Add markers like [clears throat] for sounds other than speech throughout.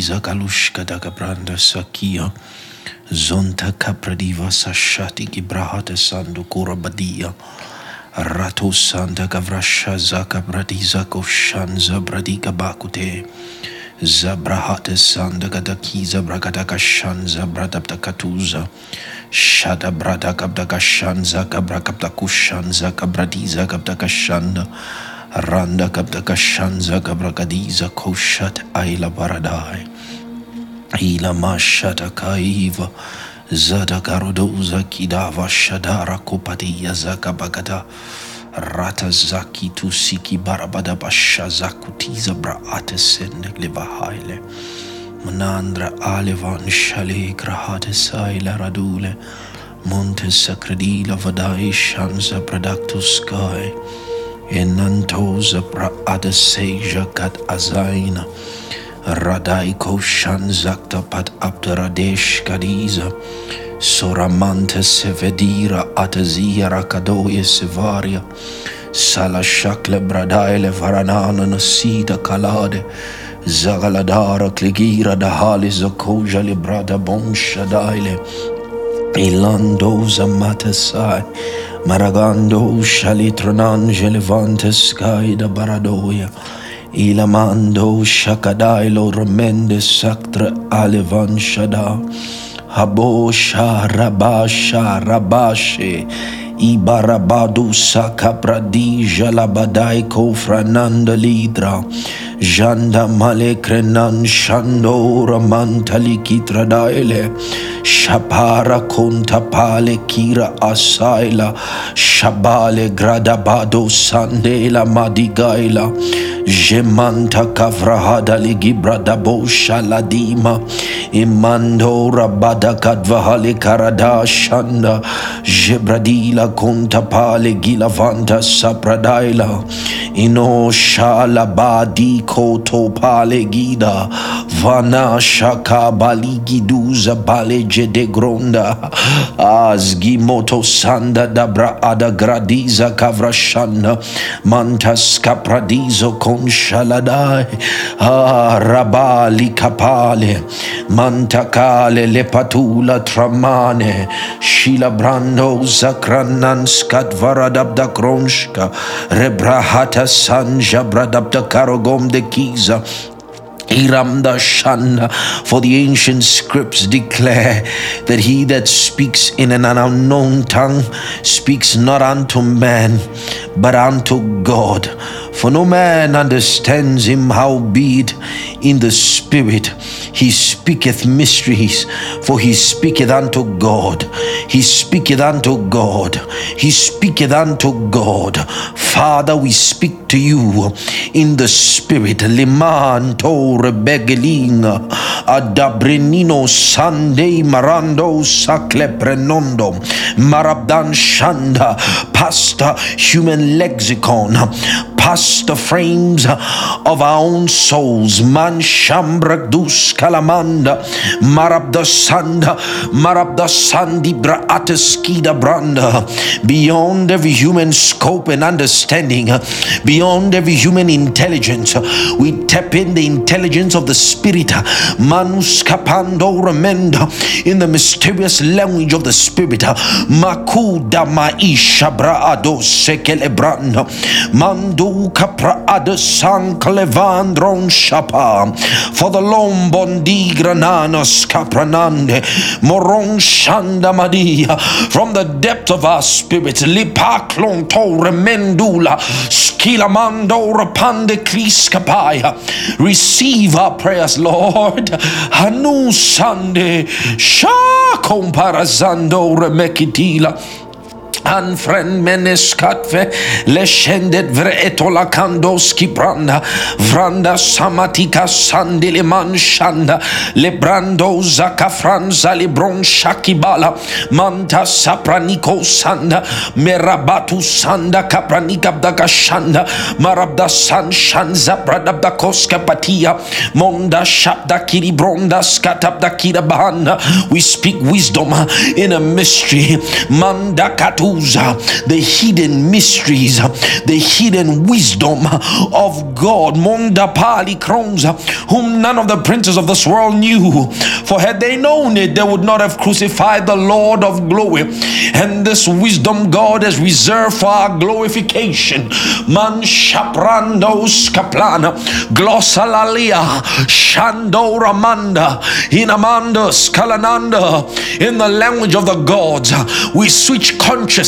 Zagalushka dagabranda sakia. Zonta kapradiva sashati gibrahata sandu kurabadia. Rato santa gavrasha zaka bradiza koshanza bradiga bakute. Zabrahata sanda gadakiza bragadaka shanza bradabdakatuza. Shada brada gabdaka shanza gabrakabda kushanza gabradiza gabdaka shanda. Randa gabdaka shanza gabragadiza koshat aila baradai. Ila mashata kaiva. Zada garodoza kidava shadara kopadia zaka bagada. Rata zaki tu siki barabada basha zakutiza braate sende haile. Manandra alevan shale grahate saila radule. Monte sacredila vadai shanza productus sky. Enantoza braada seja kat azaina. Radai koshan zakta pat abdaradesh kadiza. Soramante sevedira atazia rakadoye sevaria. Sala shakle bradaile varanana nasida kalade. Zagaladara kligira da hali zakoja librada bon shadaile. Ilandoza matasai. Maragando shalitrananje levante sky da baradoya. Ilamando shakadailo remende saktra alevan shada. Habosha rabasha rabashe. Ibarabadu sakapradija labadai kofrananda lidra. Janda male krenan shando ramantali kitradaile. Shapara konta pale kira asaila. Shabale gradabado sandela madigaila. Jemanta kavrahada ligibra dabo shaladima. Imando rabada kadvahale karada shanda. Jebradila konta pale gilavanta sapradaila. Ino shalabadi koto pale gida. Vana shaka baligiduza bale jede gronda. Azgi moto sanda dabra ada gradiza kavrashanda. Mantas kapradizo conshaladai. Ah, rabali kapale. Mantakale lepatula tramane. Shila brando zakranan skatvaradabda kronshka. Rebrahata sanja bradabda karogom Iramda Shanda, for the ancient scripts declare that he that speaks in an unknown tongue speaks not unto man, but unto God. For no man understands him, howbeit in the spirit he speaketh mysteries, for he speaketh unto God. He speaketh unto God. He speaketh unto God. Father, we speak to you in the spirit. Liman to rebegelinga adabrenino Sunday marando sacle prenondo marabdan shanda pasta human lexicon past the frames of our own souls. Man shambra dus kalamanda, marabda sanda, marabda sandi braataskida branda. Beyond every human scope and understanding, beyond every human intelligence, we tap in the intelligence of the spirit. Manus kapando remenda in the mysterious language of the spirit. Makuda maisha braado sekelebranda. Mando capra ad san clevandron shapa for the lombondi grananos capranande moron shanda madia from the depth of our spirits lipaklon tore mendula skilamando rapande kliskapaya receive our prayers lord. Hanu sande sha comparazando remekitila an friend meneskatve lescendet vretola kandoski branda. Vranda samatika sandile manshanda lebrando zaka franza libron shakibala manta sapraniko sanda. Merabatu sanda kapranika bdaka shanda. Marabda san shanza bradabda koska patia. Monda shabda kiri bronda skatabda kira bahanda. We speak wisdom in a mystery. Manda katu knows uh, the hidden mysteries, uh, the hidden wisdom uh, of God. Monda Pali Krones, whom none of the princes of this world knew. For had they known it, they would not have crucified the Lord of glory. And this wisdom God has reserved for our glorification. Man shaprando skaplana, glossolalia, shando ramanda, inamanda skalananda. In the language of the gods, we switch consciousness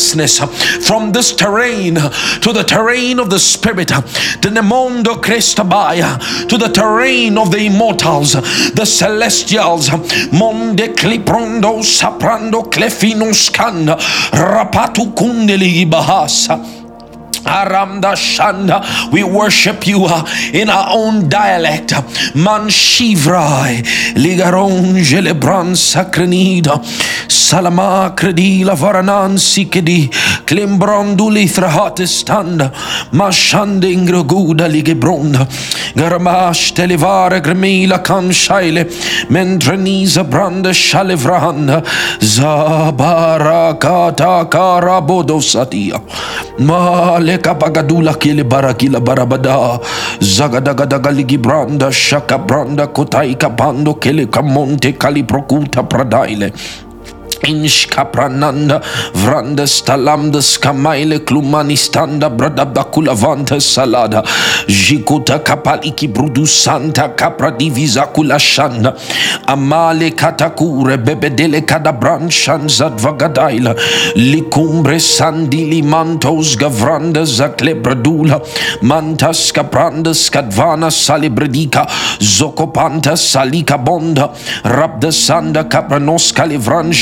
from this terrain to the terrain of the spirit, to the mondo crestabaya, to the terrain of the immortals, the celestials. Monde cliprondo saprando clefino scanda, rapatu kundeli bahasa. Aramda Shanda, we worship you uh, in our own dialect. Man Shivrai, Ligaron Gelebran Sacrenida, Salama Credila Varanan Sikedi, Klimbronduli Thrahatestanda, Mashandingra Guda Ligebronda, Garamash Televara Gremila Kanshaile, Mentreniza Branda Shalevrahanda, Zabarakata Karabodo Satia, Male kapagadula kile barakila barabada zagadagadaga ligi branda shaka branda kotai kapando kele kamonte kali prokuta pradaile Inshkaprananda Vranda Stalamda Skamaile Klumani Standa Bradabda Kulavanta Salada. Jikuta Kapaliki Brudu Santa Capra Divisa Kulashanda Amale Katakure Bebedele Kadabran Shanzad Vagadaila Likumbre Sandili Mantos Gavranda Zakle Bradula. Mantas Kapranda Skadvana Salibredika. Zokopanta Salika Bonda. Rabda Sanda Kapranos Kalivran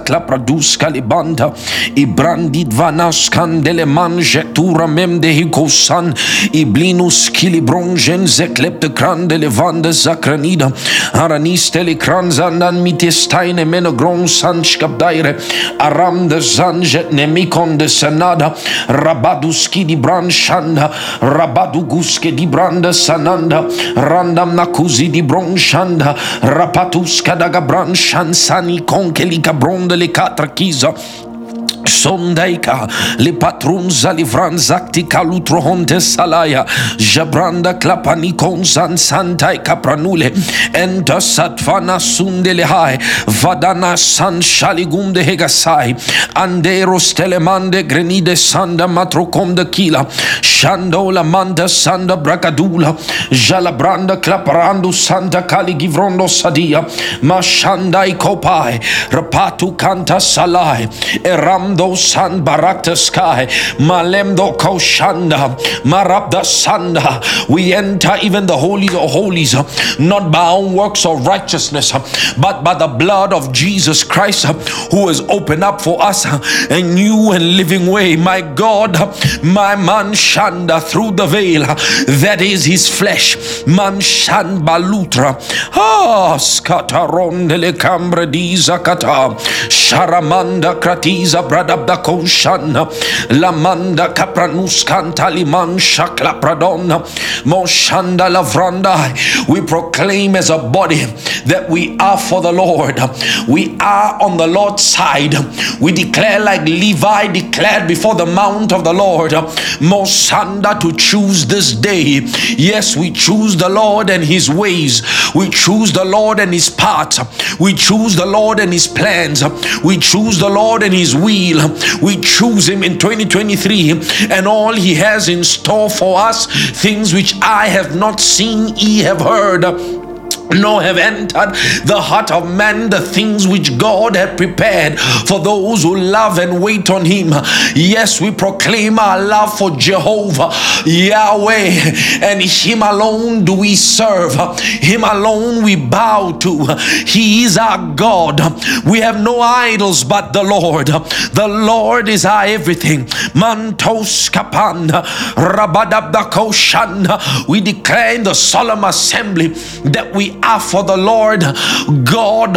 Klapradus Clapradus Calibanda, Ibrandid Vanas Candeleman, Jectura Mem de Hicosan, Iblinus Kilibrongen, Zeklepte Crandele Vande Zacranida, Aranis Telecransandan Mitesteine Menogron Sanskabdaire, Aram de Sanjet Nemikon de Sanada, Rabaduski di Branchanda, Rabaduguske di Branda Sananda, Randam Nakusi di Bronchanda, Rapatus Kadagabran Shansani Konkeli Cabron bron ronde le catra chisa Sondaika, le patrunza livranzakti kalutrohonte salaya, jabranda klapanikon san santai kapranule, enta satvana sundele hai, vadana san shaligumde hegasai, anderos telemande grenide sanda matrokomde kila, shandola manda sanda bracadula, jalabranda klaparando santa kali givrondo sadia, mashandai kopai, rapatu kanta salai, eram Mando San Barakta Sky, Malemdo Koshanda, Marabda Sanda. We enter even the holies of holies, not by our works of righteousness, but by the blood of Jesus Christ, who has opened up for us a new and living way. My God, my man Shanda through the veil, that is his flesh. Man Shan Balutra. Ah, Skataron de le Cambre di Zakata. Sharamanda Kratiza Brad Radabda Koshana, Lamanda Capranus Cantaliman Shakla Pradona, Moshanda Lavranda. We proclaim as a body that we are for the Lord. We are on the Lord's side. We declare like Levi declared before the mount of the Lord, Mosanda to choose this day. Yes, we choose the Lord and his ways. We choose the Lord and his path We choose the Lord and his plans. We choose the Lord and his will We choose Him in 2023 and all He has in store for us, things which I have not seen, ye have heard nor have entered the heart of man the things which God had prepared for those who love and wait on Him. Yes, we proclaim our love for Jehovah, Yahweh, and Him alone do we serve. Him alone we bow to. He is our God. We have no idols but the Lord. The Lord is our everything. Mantos kapan, rabadabdakoshan. We declare in the solemn assembly that we are for the Lord God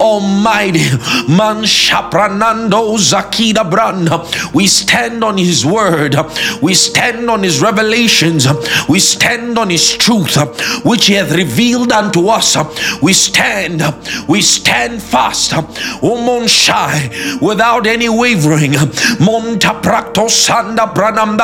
Almighty. Man Shapranando Zakida Brand. We stand on His word, we stand on His revelations, we stand on His truth, which He hath revealed unto us. We stand, we stand fast, Shai, without any wavering. Monta Prakto Sanda Branam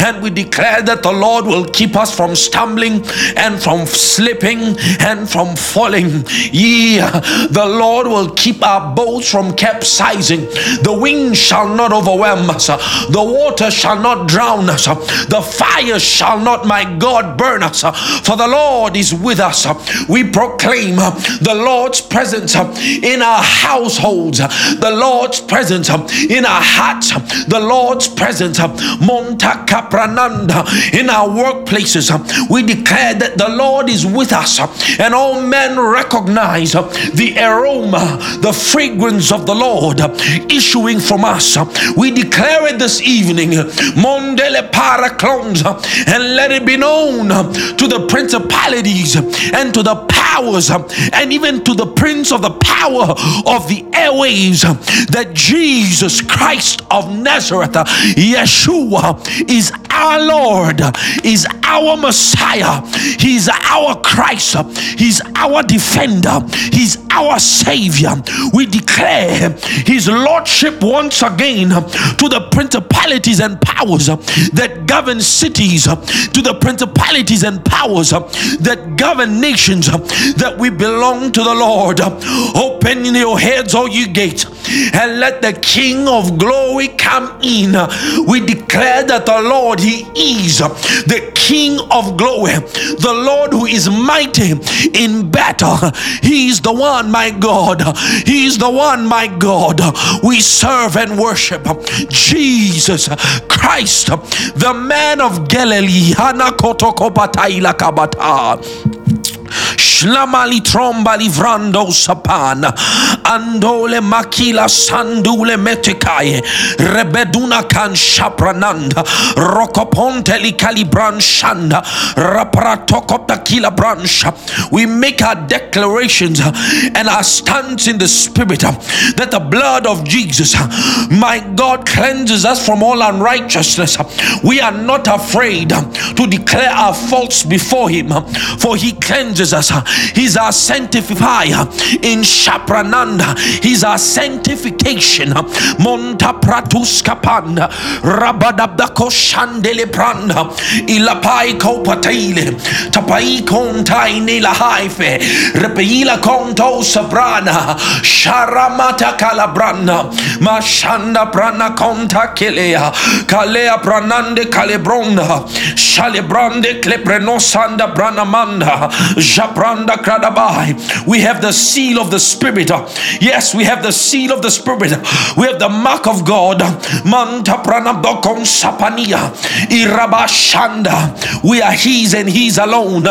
and we declare that the Lord will keep us from stumbling and from slipping and from falling. Ye, the Lord will keep our boats from capsizing. The wind shall not overwhelm us, the water shall not drown us, the fire shall not, my God, burn us. For the Lord is with us. We proclaim the Lord's presence in our households, the Lord's presence in our hearts, the Lord's presence, Monta Caprananda, in our workplaces. We declare that the Lord is with us, and all men recognize the aroma, the fragrance of the Lord issuing from us. We declare it this evening, Mondele Paraclons, and let it be known to the principalities and to the powers and even to the prince of the power of the airwaves that Jesus Christ of Nazareth, Yeshua, is our Lord, is our Messiah, He's our Christ, He's our defender, He's our Savior. We declare His Lordship once again to the principalities and powers that govern cities, to the principalities and powers that govern nations, that we belong to the Lord. Open your heads, all you gates, and let the King of glory come in. We declare that the Lord, He is the King of glory, the Lord who is mighty in battle. He is the one, my God. He is the one, my God. We serve and worship Jesus Christ, the man of Galilee. Shlamali tromba livrando sapana. Andole makila sandule metekaye. Rebeduna kan shaprananda. Rokoponte li kalibran shanda. Rapratokopta kila bransha. We make our declarations uh, and our stance in the spirit uh, that the blood of Jesus, uh, my God, cleanses us from all unrighteousness. We are not afraid to declare our faults before Him, for He cleanses us. He's our sanctifier in Shaprananda. He's our sanctification. Monta pratus kapanda. Rabadabdako shandele pranda. Ilapai kopatile. Tapai kontai nila haife. Repeila konto sabrana. Sharamata kalabrana. Mashanda prana konta kelea. Kalea pranande kalebronda. Shalebrande kleprenosanda branamanda. Japran we have the seal of the Spirit. Yes, we have the seal of the Spirit. We have the mark of God. We are His and His alone.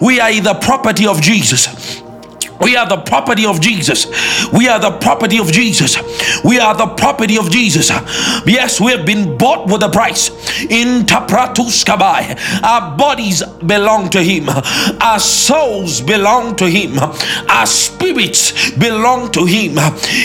We are the property of Jesus. We are the property of Jesus. We are the property of Jesus. We are the property of Jesus. Yes, we have been bought with a price. In Tapratus Kabai. Our bodies belong to Him. Our souls belong to Him. Our spirits belong to Him.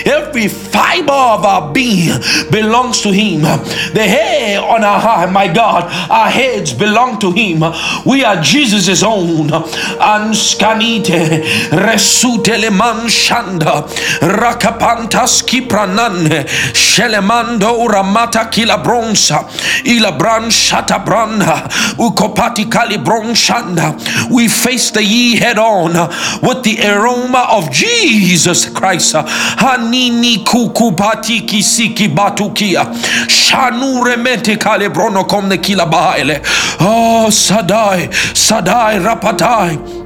Every fiber of our being belongs to Him. The hair on our head, my God, our heads belong to Him. We are Jesus' own. Anskanite resu suteleman shanda rakapantas kipranane shelemando ramata kila bronsa ila bran shata branda ukopati kali shanda. We face the ye head on with the aroma of Jesus Christ. Hanini kukupati kisiki batukia. Shanure mente kale brono komne kila baile oh sadai sadai rapatai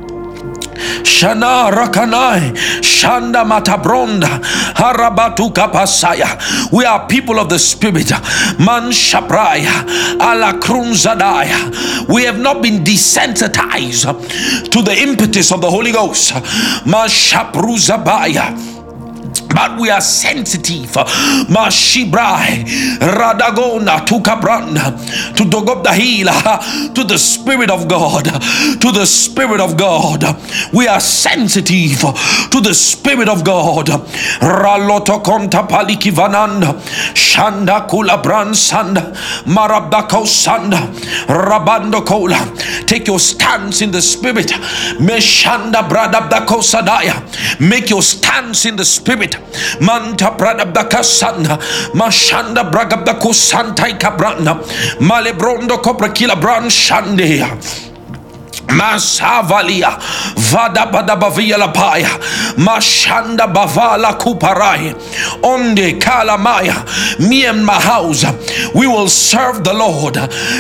Shana Rakanai, Shanda Matabronda, Harabatu Kapasaya. We are people of the Spirit. Man Shapraya, Ala Krunzadaya. We have not been desensitized to the impetus of the Holy Ghost. Man Shapruzabaya. But we are sensitive. Mashibrai, Radagona, Tukabranda, to Dogob the healer, to the Spirit of God, to the Spirit of God. We are sensitive to the Spirit of God. Raloto Konta Paliki Vananda, Shanda Kula Bran Sanda, Marabako Sanda, Rabando Kola. Take your stance in the Spirit. Meshanda Bradabdako Sadaya. Make your stance in the Spirit. Manta Bradabdaka Sanda, Mashanda Bragabdako Santai Kabranda, Malebrondo Copra Kila Bran Shandea. Masavalia Vada Badabavia Lapaya Mashanda Bavala Kuparai Onde Kalamaya Me and my house we will serve the Lord.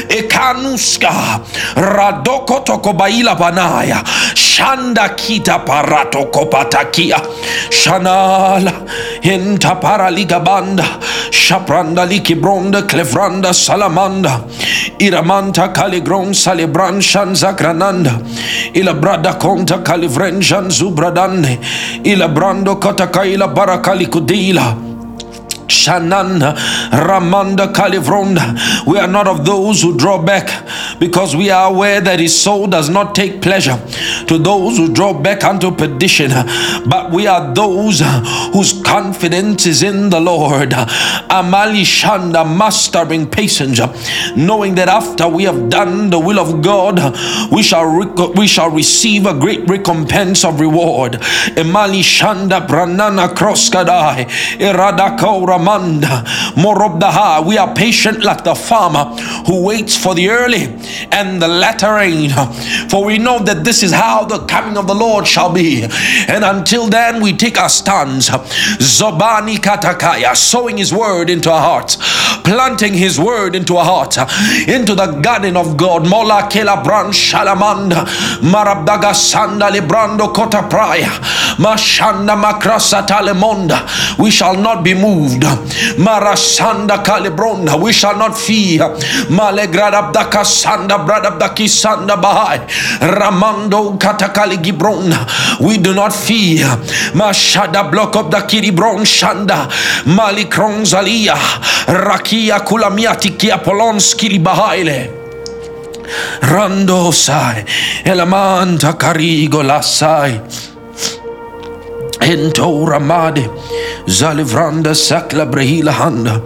Ekanuska Radoko Tokobaila Banaya Shanda Kita Parato Kopatakia Shanala Inta Paraliga Banda Shapranda Likibronda Clevranda Salamanda Iramanta Kaligron Salibran Shanzakrananda ila brada konta kalivrenjan zubradane ila brando katakaila barakali kudila Shanan Ramanda Kalivronda. We are not of those who draw back because we are aware that his soul does not take pleasure to those who draw back unto perdition, but we are those whose confidence is in the Lord. Amali Shanda, mastering knowing that after we have done the will of God, we shall rec- we shall receive a great recompense of reward. Emali Shanda Branana Kroskadai Iradakora Ramanda, Morobdaha. We are patient like the farmer who waits for the early and the latter rain. For we know that this is how the coming of the Lord shall be. And until then, we take our stands. Zobani Katakaya, sowing his word into our hearts, planting his word into our hearts, into the garden of God. Mola Kela Bran Shalamanda, Marabdaga Sanda Librando Kota Praya, Mashanda Makrasa Talemonda. We shall not be moved. Marasanda Kalibronda, we shall not fear. Malegradabdaka Sanda Bradabdaki Sanda Bahai, Ramando Katakali Gibronda, we do not fear. Mashada block up the Kiribron Shanda, Malikron Zalia, Rakia Kulamiati Kiapolonski Bahaile. Rando sai, elamanta carigo la sai. Ento ramade, zalivranda sakla brehila handa,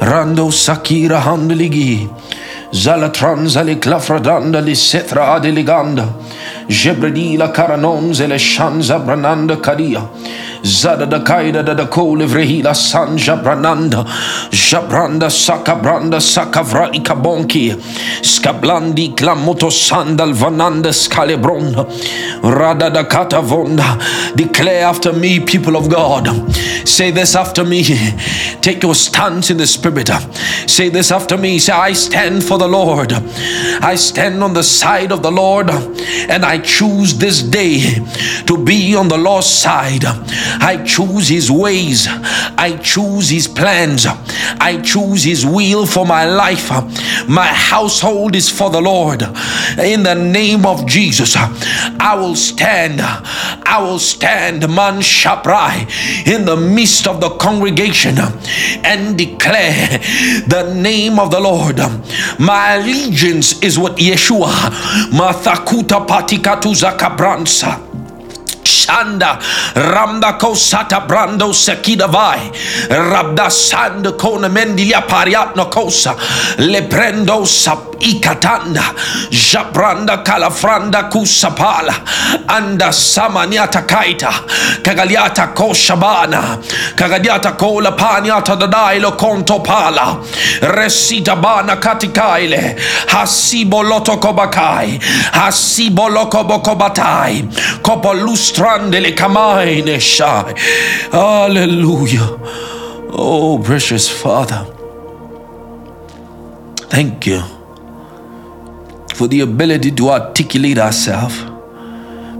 rando sakira handligi, zalatran zali klafradanda li setra adeliganda, jebredila karanonze le shanza brananda kadia, Zada da kaida da da ko livrehila san jabrananda jabranda sakabranda sakavra ikabonki skablandi klamoto sandal vananda skalebronda rada da kata vonda. Declare after me people of God. Say this after me. Take your stance in the spirit. Say this after me. Say I stand for the Lord. I stand on the side of the Lord and I choose this day to be on the Lord's side I choose His ways. I choose His plans. I choose His will for my life. My household is for the Lord. In the name of Jesus, I will stand. I will stand, man shaprai, in the midst of the congregation and declare the name of the Lord. My allegiance is with Yeshua. Mathakuta patikatu zakabransa. Shanda Ramda Kosata Brando Sekida Vai Rabda Sanda Kona Mendilia Pariatno Kosa Leprendo Sap Ikatanda Jabranda Kalafranda Kusapala Anda Samaniata Kaita Kagaliata Koshabana Kagadiata Kola Paniata Dadailo Konto Pala Resita Bana Katikaile Hasibo Loto Kobakai Hasibo Loko Bokobatai Kopolus strandele kamaine shai. Hallelujah. Oh, precious Father. Thank you for the ability to articulate ourselves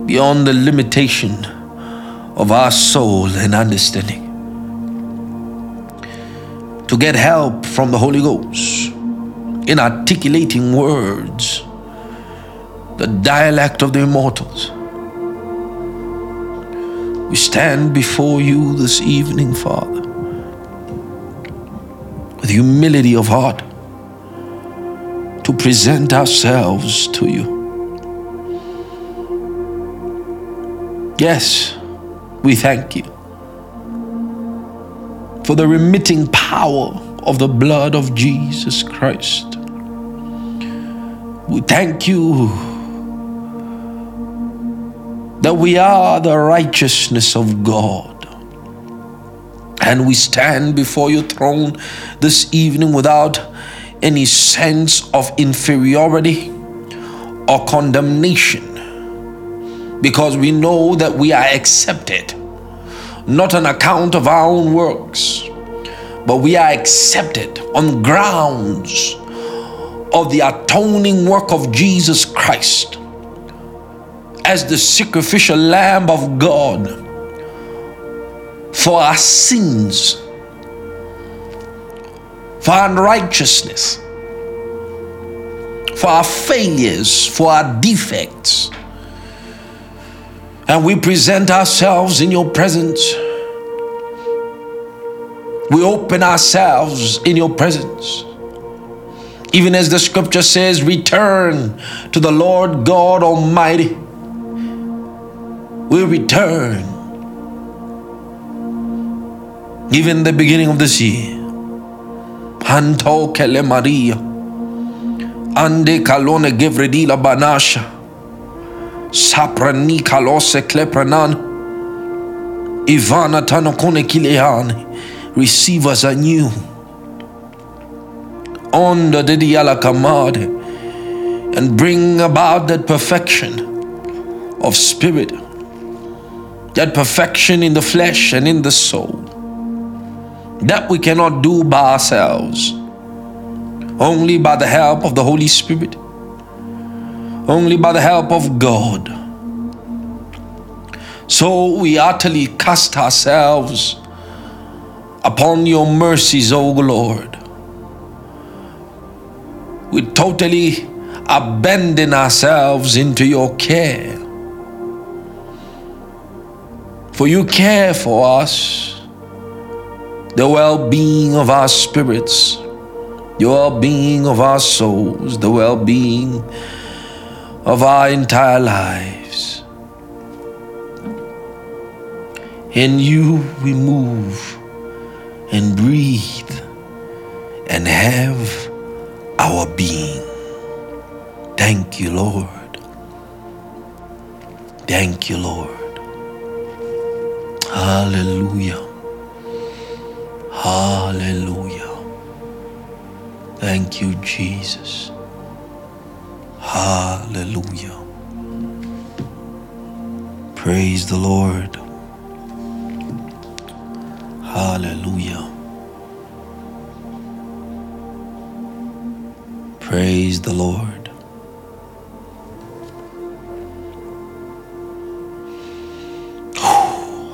beyond the limitation of our soul and understanding. To get help from the Holy Ghost in articulating words, the dialect of the immortals We stand before you this evening, Father, with humility of heart to present ourselves to you. Yes, we thank you for the remitting power of the blood of Jesus Christ. We thank you that we are the righteousness of God. And we stand before your throne this evening without any sense of inferiority or condemnation. Because we know that we are accepted, not on account of our own works, but we are accepted on grounds of the atoning work of Jesus Christ as the sacrificial Lamb of God for our sins, for unrighteousness, for our failures, for our defects and we present ourselves in your presence. We open ourselves in your presence. Even as the scripture says, return to the Lord God Almighty. We return. Even the beginning of this year. Anto Kele Maria. Ande Kalone Gevredila Banasha. Saprani kalose klepranan. Ivana tanokone kileane. Receive us anew. Onda de diala kamade. And bring about that perfection of spirit. That perfection in the flesh and in the soul. That we cannot do by ourselves. Only by the help of the Holy Spirit only by the help of God. So we utterly cast ourselves upon your mercies, O Lord. We totally abandon ourselves into your care. For you care for us, the well being of our spirits, the well being of our souls, the well being of our entire lives. In you we move and breathe and have our being. Thank you, Lord. Thank you, Lord. Hallelujah. Hallelujah. Thank you, Jesus. Hallelujah. Praise the Lord. Hallelujah. Praise the Lord.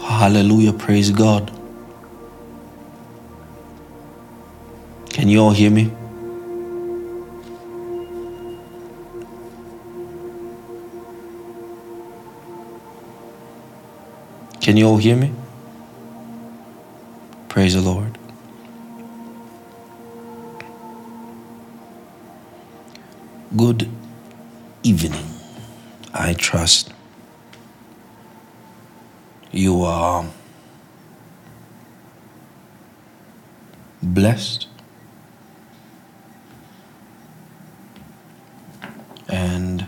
Hallelujah. Praise God. Can you all hear me? Can you all hear me? Praise the Lord. Good evening. I trust you are blessed and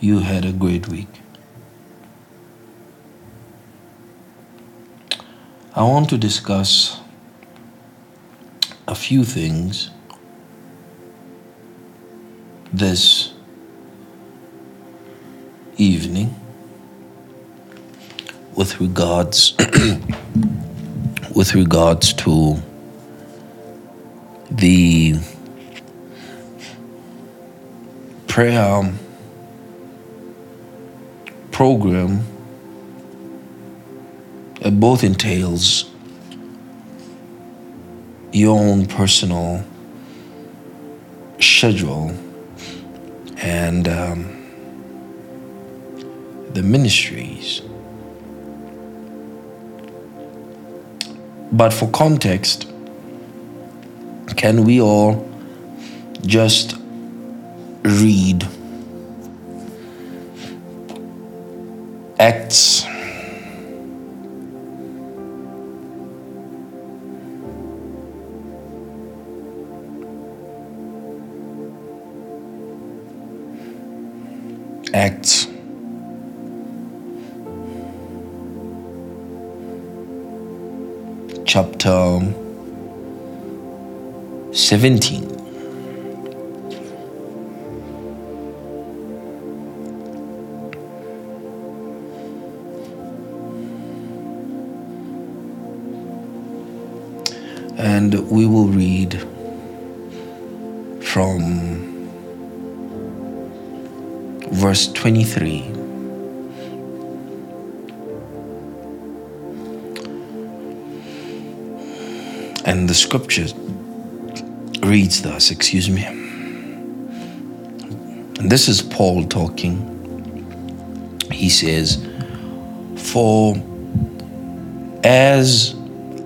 you had a great week. I want to discuss a few things this evening with regards [clears throat] with regards to the prayer program it both entails your own personal schedule and um, the ministries. But for context, can we all just read Acts Acts chapter 17. And we will read from verse 23. And the scripture reads thus, excuse me. And this is Paul talking. He says, For as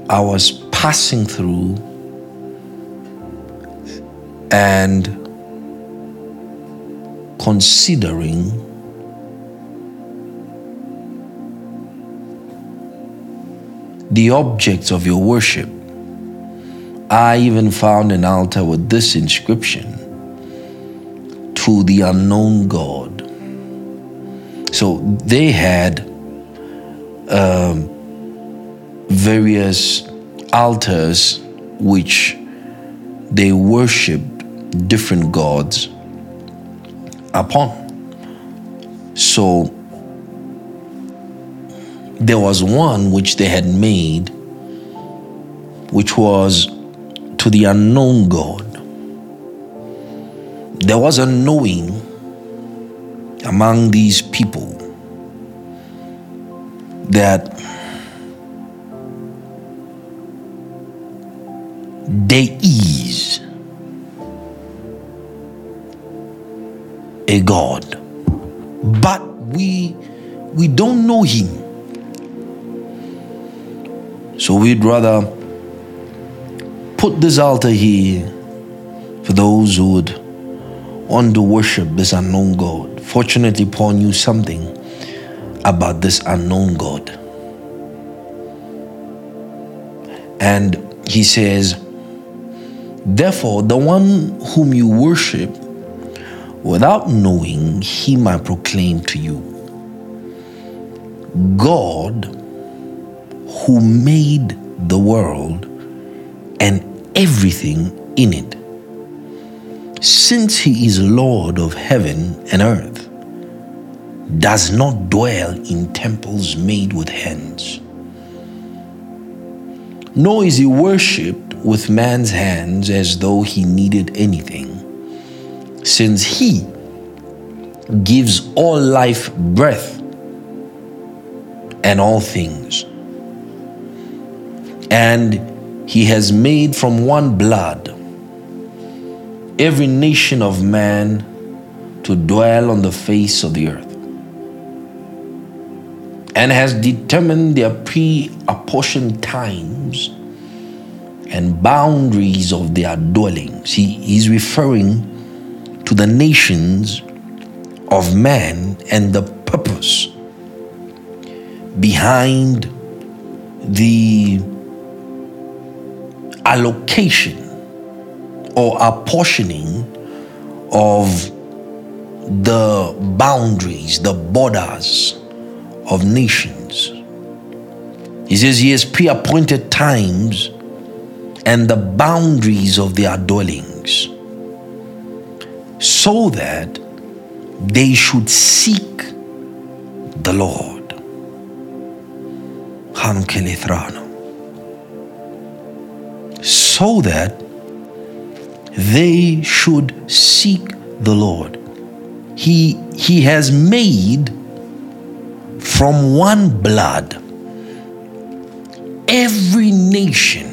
I was passing through and considering the objects of your worship. I even found an altar with this inscription to the unknown God. So they had um, various altars which they worshiped different gods upon. So there was one which they had made, which was to the unknown God. There was a knowing among these people that there is a God, but we we don't know Him. So we'd rather put this altar here for those who would want to worship this unknown God. Fortunately, Paul knew something about this unknown God. And he says, Therefore, the one whom you worship without knowing, he might proclaim to you God who made the world and everything in it. Since he is Lord of heaven and earth, does not dwell in temples made with hands, nor is he worshipped with man's hands as though he needed anything since He gives all life breath and all things. And He has made from one blood every nation of man to dwell on the face of the earth and has determined their pre apportioned times and boundaries of their dwellings. He is referring to the nations of man and the purpose behind the allocation or apportioning of the boundaries, the borders of nations. He says he has pre appointed times and the boundaries of their dwellings so that they should seek the Lord. So that they should seek the Lord. He, he has made from one blood every nation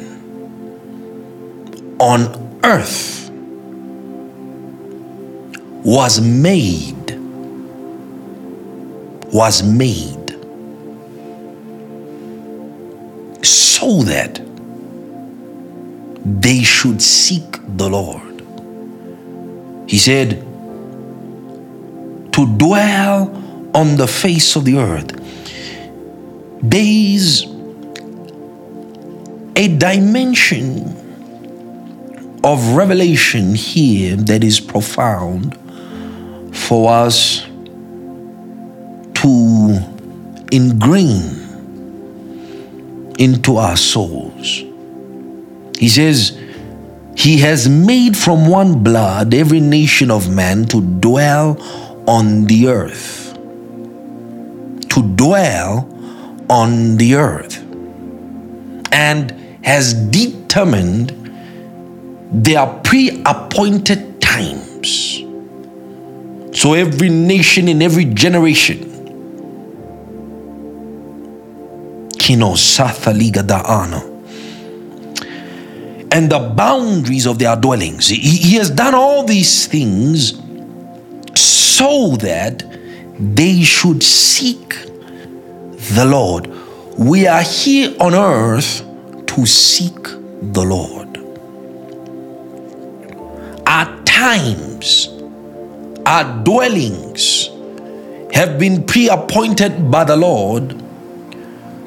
on earth was made, was made so that they should seek the Lord. He said, to dwell on the face of the earth. There is a dimension of revelation here that is profound for us to ingrain into our souls. He says, He has made from one blood every nation of man to dwell on the earth. To dwell on the earth. And has determined their pre appointed times. So every nation in every generation. Kino Satha Liga Da'ana and the boundaries of their dwellings. He, he, has done all these things so that they should seek the Lord. We are here on earth to seek the Lord. Our times, our dwellings have been pre appointed by the Lord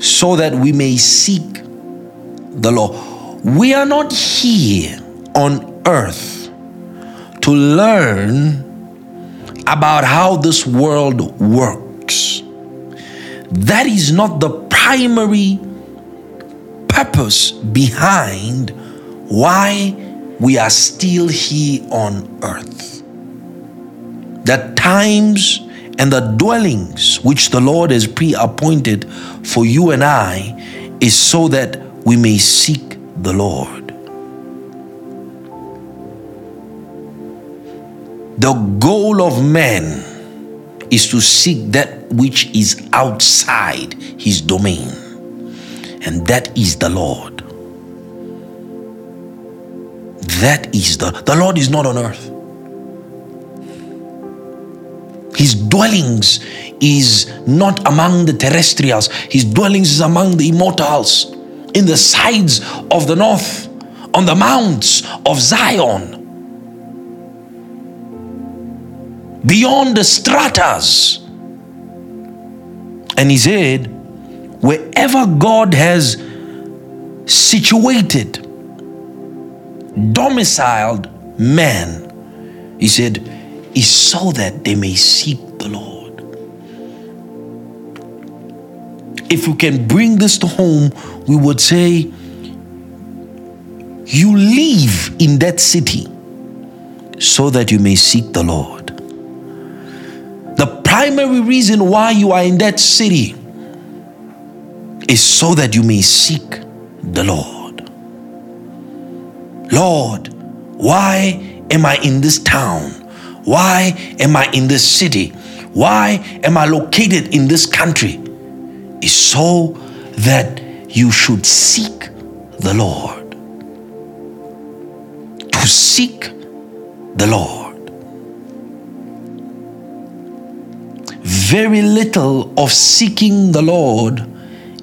so that we may seek the Lord. We are not here on earth to learn about how this world works. That is not the primary purpose behind why we are still here on earth. The times and the dwellings which the Lord has pre appointed for you and I is so that we may seek the Lord. The goal of man is to seek that which is outside his domain, and that is the Lord. That is the the Lord is not on earth. His dwellings is not among the terrestrials. His dwellings is among the immortals in the sides of the north, on the mounts of Zion, beyond the stratas. And he said, wherever God has situated, domiciled man, he said, is so that they may seek the Lord. If we can bring this to home, we would say, You live in that city so that you may seek the Lord. The primary reason why you are in that city is so that you may seek the Lord. Lord, why am I in this town? Why am I in this city? Why am I located in this country? Is so that you should seek the Lord. To seek the Lord. Very little of seeking the Lord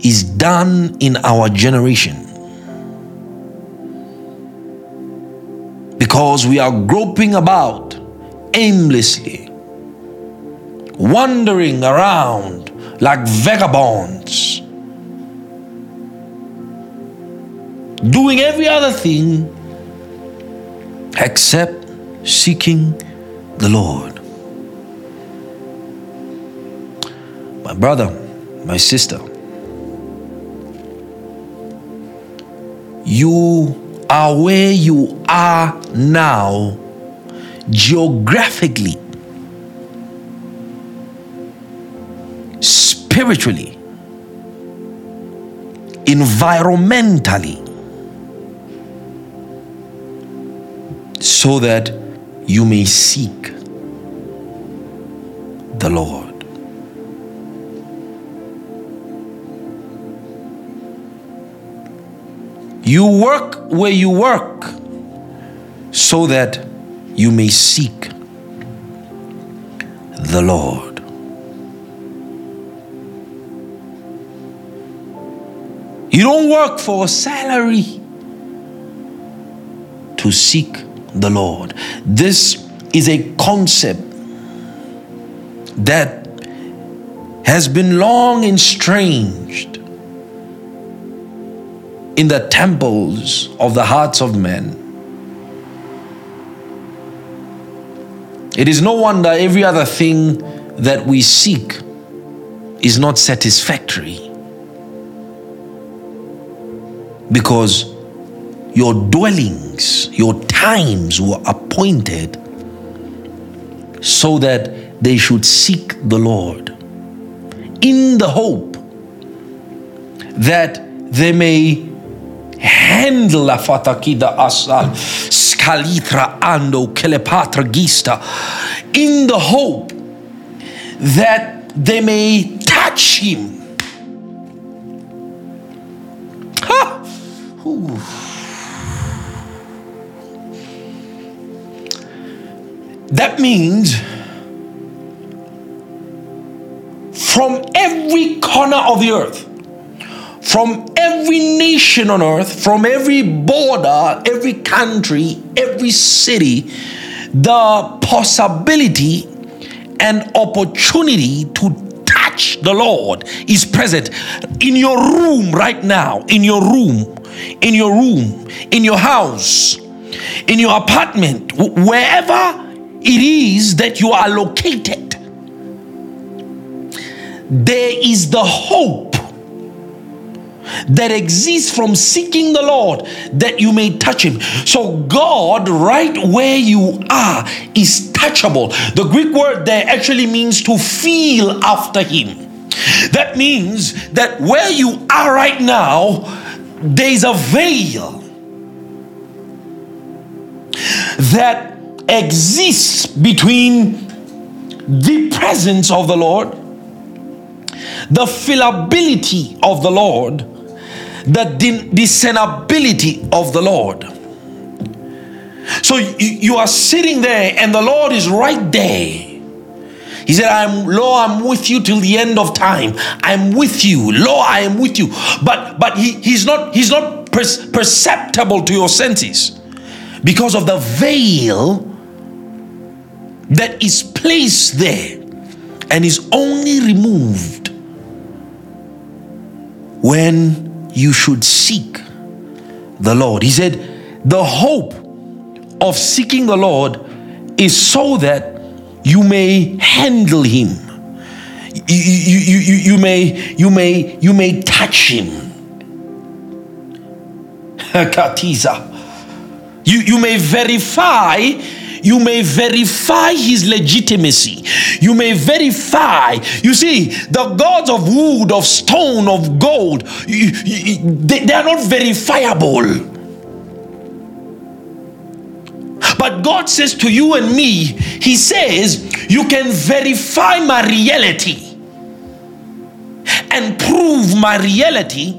is done in our generation. Because we are groping about aimlessly, wandering around like vagabonds, doing every other thing except seeking the Lord. My brother, my sister, you are where you are now geographically spiritually, environmentally, so that you may seek the Lord. You work where you work so that you may seek the Lord. You don't work for a salary to seek the Lord. This is a concept that has been long estranged in the temples of the hearts of men. It is no wonder every other thing that we seek is not satisfactory. Because your dwellings, your times were appointed so that they should seek the Lord in the hope that they may handle la fatakida asal scalitra ando kelepatra gista in the hope that they may touch him that means from every corner of the earth from every nation on earth, from every border, every country, every city, the possibility and opportunity to touch the Lord is present in your room right now, in your room, in your room, in your house, in your apartment, wherever it is that you are located. There is the hope that exists from seeking the Lord that you may touch Him. So, God, right where you are, is touchable. The Greek word there actually means to feel after Him. That means that where you are right now, there's a veil that exists between the presence of the Lord, the fillability of the Lord, the discernibility of the Lord. So you, you are sitting there and the Lord is right there. He said, I'm Lord, I'm with you till the end of time. I'm with you. Lord, I am with you. But but he, he's not he's not per- perceptible to your senses because of the veil that is placed there and is only removed when you should seek the Lord. He said, the hope of seeking the Lord is so that you may handle him. You, you, you, you, may you may you may touch him. [laughs] Katiza. You, you may verify you may verify his legitimacy. You may verify. You see, the gods of wood, of stone, of gold, you, you, they, they are not verifiable. But God says to you and me, He says, you can verify my reality and prove my reality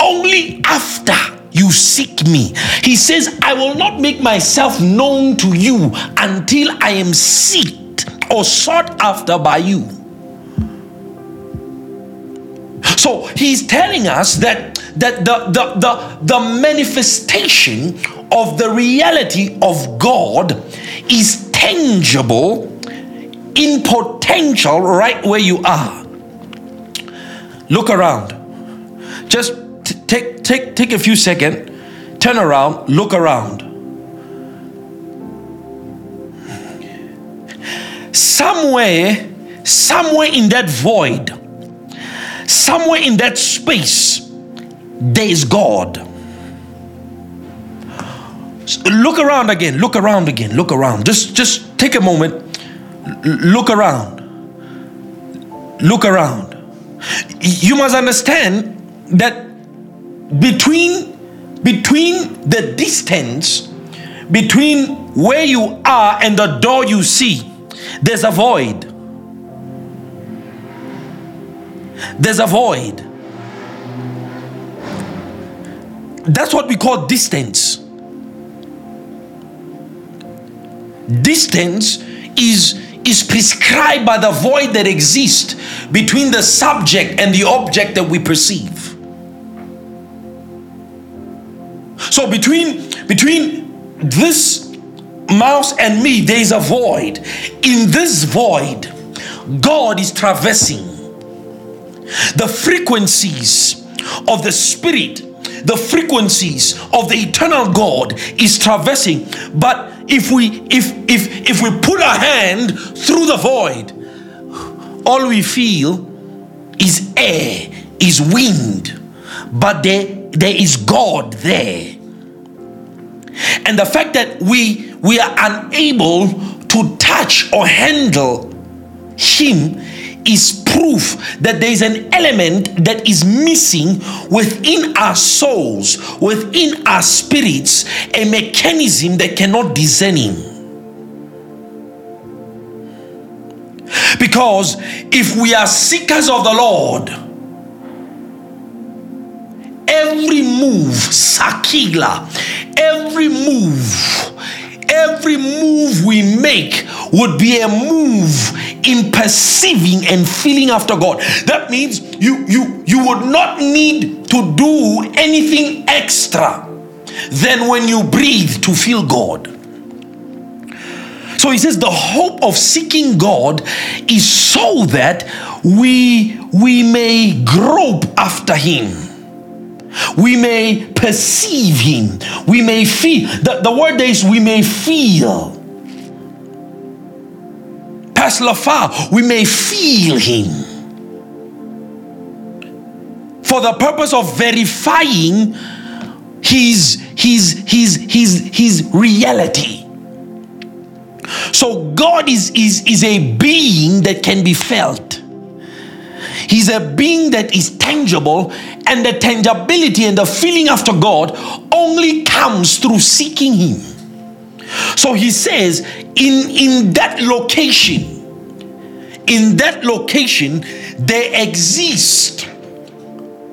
only after you seek me. He says, I will not make myself known to you until I am seeked or sought after by you. So he's telling us that that the, the, the, the manifestation of the reality of God is tangible in potential right where you are. Look around. Just take take take a few seconds, turn around, look around. Somewhere, somewhere in that void, somewhere in that space, there is God. Look around again, look around again, look around. Just just take a moment. Look around. Look around. You must understand that between between the distance between where you are and the door you see there's a void there's a void that's what we call distance distance is is prescribed by the void that exists between the subject and the object that we perceive. So between between this mouse and me, there is a void. In this void, God is traversing the frequencies of the spirit the frequencies of the eternal god is traversing. But if we if if if we put our hand through the void all we feel is air is wind. But there there is god there. And the fact that we we are unable to touch or handle him is proof that there is an element that is missing within our souls, within our spirits, a mechanism that cannot discern Him. Because if we are seekers of the Lord, every move, Sakila, every move, every move we make would be a move in perceiving and feeling after God. That means you you you would not need to do anything extra than when you breathe to feel God. So he says the hope of seeking God is so that we we may grope after him we may perceive him. We may feel. The, the word is we may feel. Past Lafar, we may feel him. For the purpose of verifying his his his his his reality. So god is is is a being that can be felt He's a being that is tangible, and the tangibility and the feeling after God only comes through seeking Him. So he says, in, in that location, in that location, there exists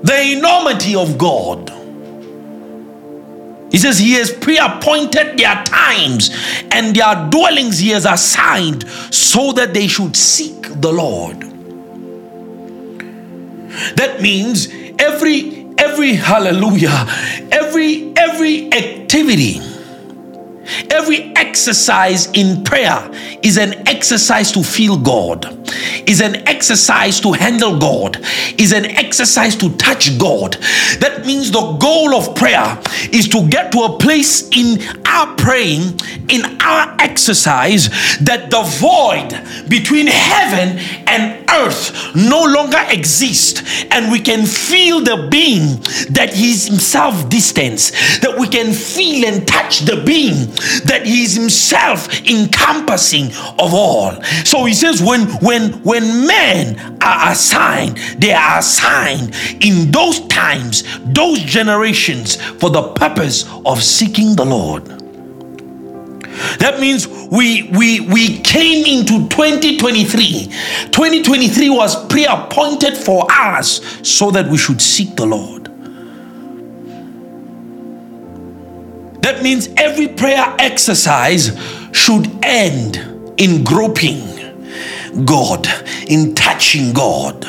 the enormity of God. He says he has pre-appointed their times and their dwellings he has assigned so that they should seek the Lord. That means every every hallelujah, every every activity Every exercise in prayer is an exercise to feel God, is an exercise to handle God, is an exercise to touch God. That means the goal of prayer is to get to a place in our praying, in our exercise, that the void between heaven and earth no longer exists, and we can feel the being that He Himself distance, that we can feel and touch the being that he is himself encompassing of all. So he says when when when men are assigned they are assigned in those times those generations for the purpose of seeking the lord. That means we we we came into 2023 2023 was pre-appointed for us so that we should seek the lord That means every prayer exercise should end in groping God, in touching God.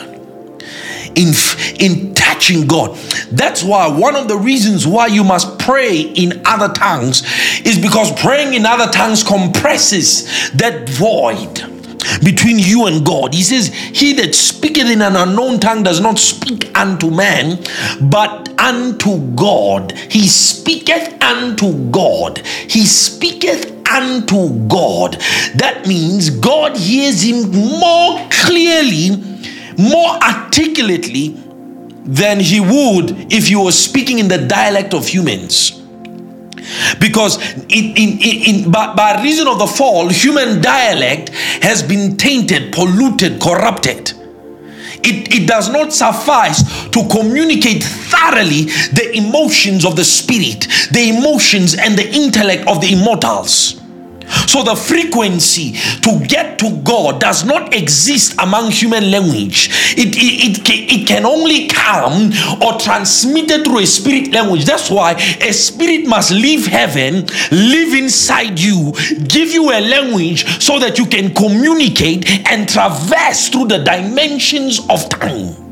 In, in touching God. That's why one of the reasons why you must pray in other tongues is because praying in other tongues compresses that void between you and God. He says, He that speaketh in an unknown tongue does not speak unto man, but unto God. He speaketh unto God. He speaketh unto God. That means God hears him more clearly, more articulately than he would if you were speaking in the dialect of humans. Because in, in, in, by, by reason of the fall, human dialect has been tainted, polluted, corrupted. It, it, does not suffice to communicate thoroughly the emotions of the spirit, the emotions and the intellect of the immortals. So the frequency to get to God does not exist among human language. It, it, it, it can only come or transmitted through a spirit language. That's why a spirit must leave heaven, live inside you, give you a language so that you can communicate and traverse through the dimensions of time.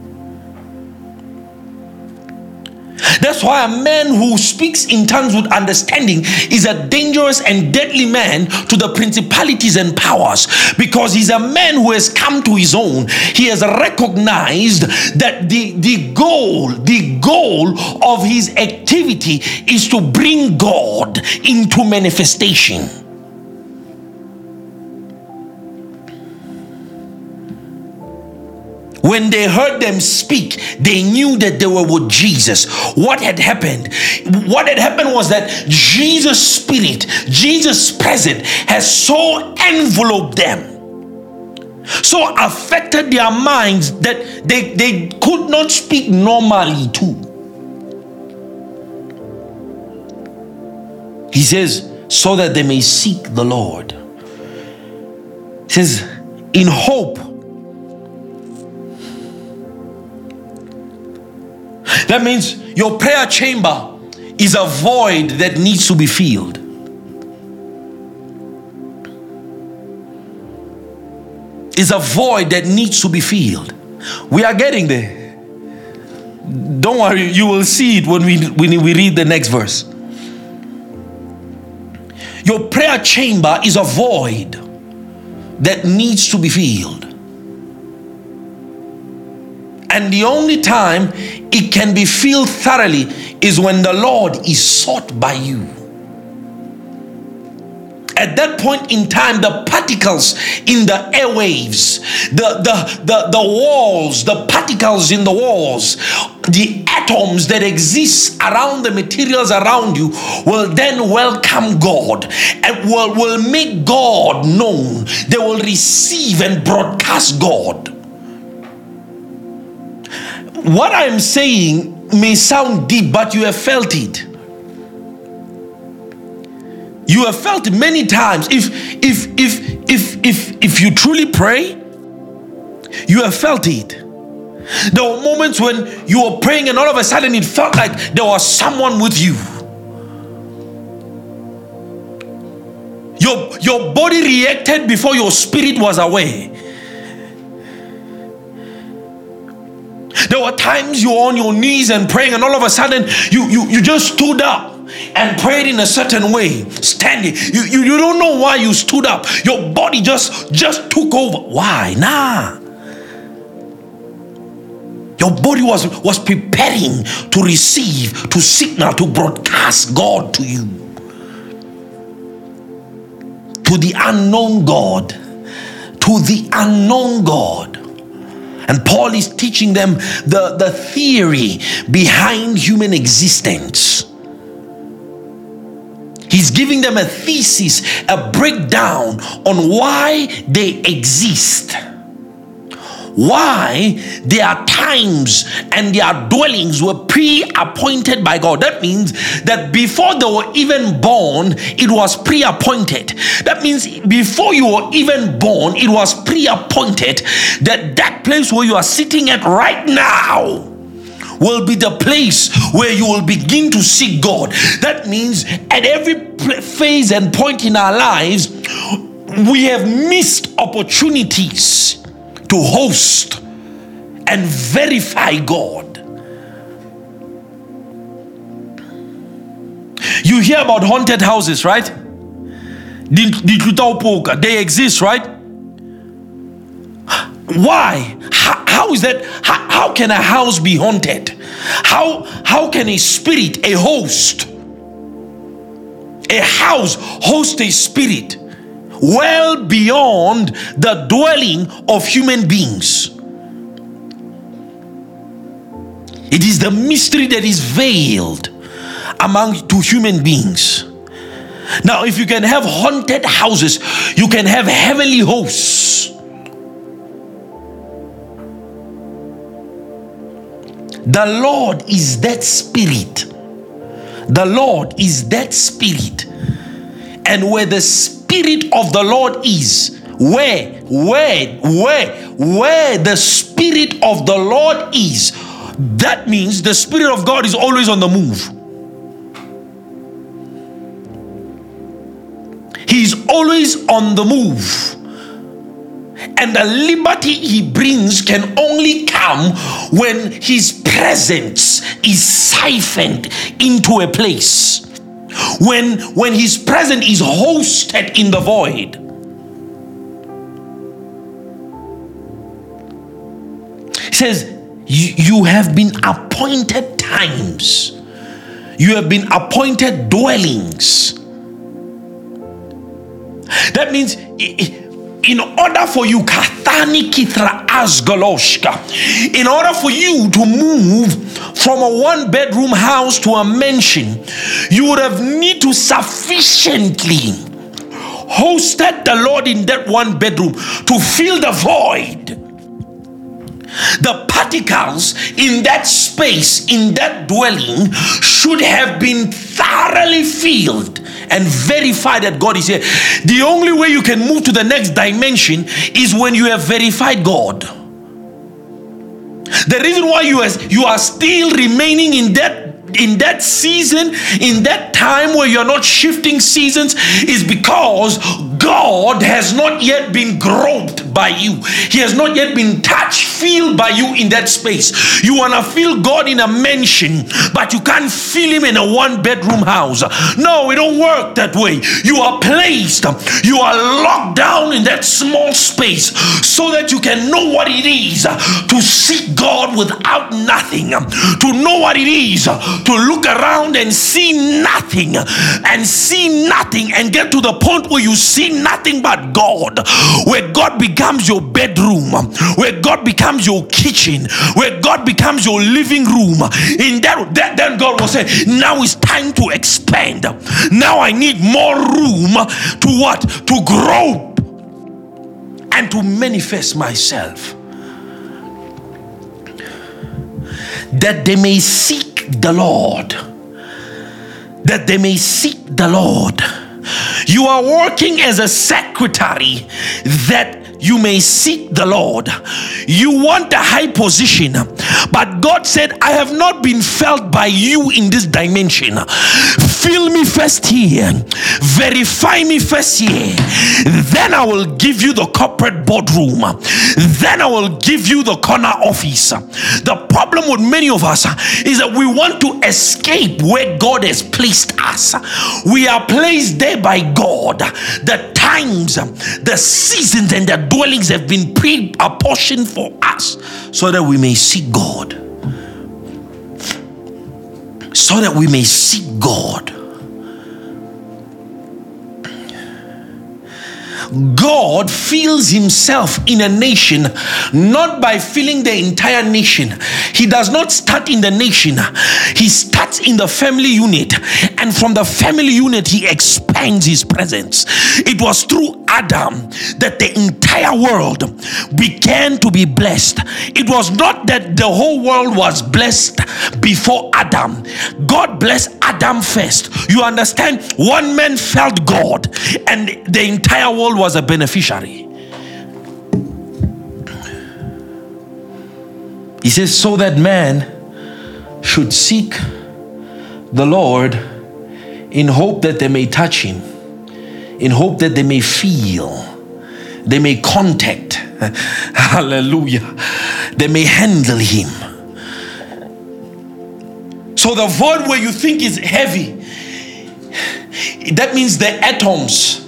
That's why a man who speaks in tongues with understanding is a dangerous and deadly man to the principalities and powers because he's a man who has come to his own. He has recognized that the, the goal, the goal of his activity is to bring God into manifestation. When they heard them speak, they knew that they were with Jesus. What had happened? What had happened was that Jesus' spirit, Jesus' presence has so enveloped them so affected their minds that they, they could not speak normally too. He says, so that they may seek the Lord. He says, in hope That means your prayer chamber is a void that needs to be filled. Is a void that needs to be filled. We are getting there. Don't worry, you will see it when we when we read the next verse. Your prayer chamber is a void that needs to be filled. And the only time it can be filled thoroughly is when the Lord is sought by you. At that point in time, the particles in the airwaves, the, the, the, the walls, the particles in the walls, the atoms that exist around the materials around you will then welcome God and will, will make God known. They will receive and broadcast God what I'm saying may sound deep, but you have felt it. You have felt it many times. If if if if if if you truly pray, you have felt it. There were moments when you were praying and all of a sudden it felt like there was someone with you. Your, your body reacted before your spirit was aware. There were times you were on your knees and praying, and all of a sudden you, you, you just stood up and prayed in a certain way, standing. You, you, you don't know why you stood up. Your body just just took over. Why? Nah. Your body was, was preparing to receive, to signal, to broadcast God to you. To the unknown God. To the unknown God. And Paul is teaching them the, the theory behind human existence. He's giving them a thesis, a breakdown on why they exist why there are times and their dwellings were pre appointed by God. That means that before they were even born, it was pre appointed. That means before you were even born, it was pre appointed that that place where you are sitting at right now will be the place where you will begin to seek God. That means at every phase and point in our lives, we have missed opportunities to host and verify God. You hear about haunted houses, right? They exist, right? Why? How, is that? How, how can a house be haunted? How, how can a spirit, a host, a house host a spirit? well beyond the dwelling of human beings. It is the mystery that is veiled among two human beings. Now, if you can have haunted houses, you can have heavenly hosts. The Lord is that spirit. The Lord is that spirit. And where the spirit of the Lord is, where, where, where, where the Spirit of the Lord is, that means the Spirit of God is always on the move. He's always on the move. And the liberty he brings can only come when his presence is siphoned into a place. When, when his presence is hosted in the void. He says, You have been appointed times, you have been appointed dwellings. That means in order for you kathani kithra asgoloshka in order for you to move from a one bedroom house to a mansion you would have need to sufficiently hosted the lord in that one bedroom to fill the void. The particles in that space, in that dwelling, should have been thoroughly filled and verify that God is here. The only way you can move to the next dimension is when you have verified God. The reason why you you are still remaining in that in that season, in that time where you're not shifting seasons, is because God has not yet been groped by you. He has not yet been touched, feel by you in that space. You want to feel God in a mansion, but you can't feel Him in a one bedroom house. No, it don't work that way. You are placed, you are locked down in that small space so that you can know what it is to seek God without nothing, to know what it is to look around and see nothing, and see nothing, and get to the point where you see nothing but God, where God becomes your bedroom, where God becomes your kitchen, where God becomes your living room. In that, that then God will say, Now it's time to expand. Now I need more room to what? To grow and to manifest myself. That they may seek the Lord. That they may seek the Lord you are working as a secretary that you may seek the Lord. You want a high position, but God said, I have not been felt by you in this dimension. Fill me first here, verify me first here. Then I will give you the corporate boardroom. Then I will give you the corner office. The problem with many of us is that we want to escape where God has placed us. We are placed there by God. The times, um, the seasons, and the dwellings have been pre apportioned for us so that we may see God. So that we may see God. God feels himself in a nation not by filling the entire nation. He does not start in the nation, he starts in the family unit. And from the family unit, he expands his presence. It was through Adam that the entire world began to be blessed. It was not that the whole world was blessed before Adam. God blessed Adam first. You understand? One man felt God, and the entire world was a beneficiary. He says, so that man should seek the Lord in hope that they may touch him, in hope that they may feel, they may contact. [laughs] Hallelujah. They may handle him. So the void where you think is heavy, that means the atoms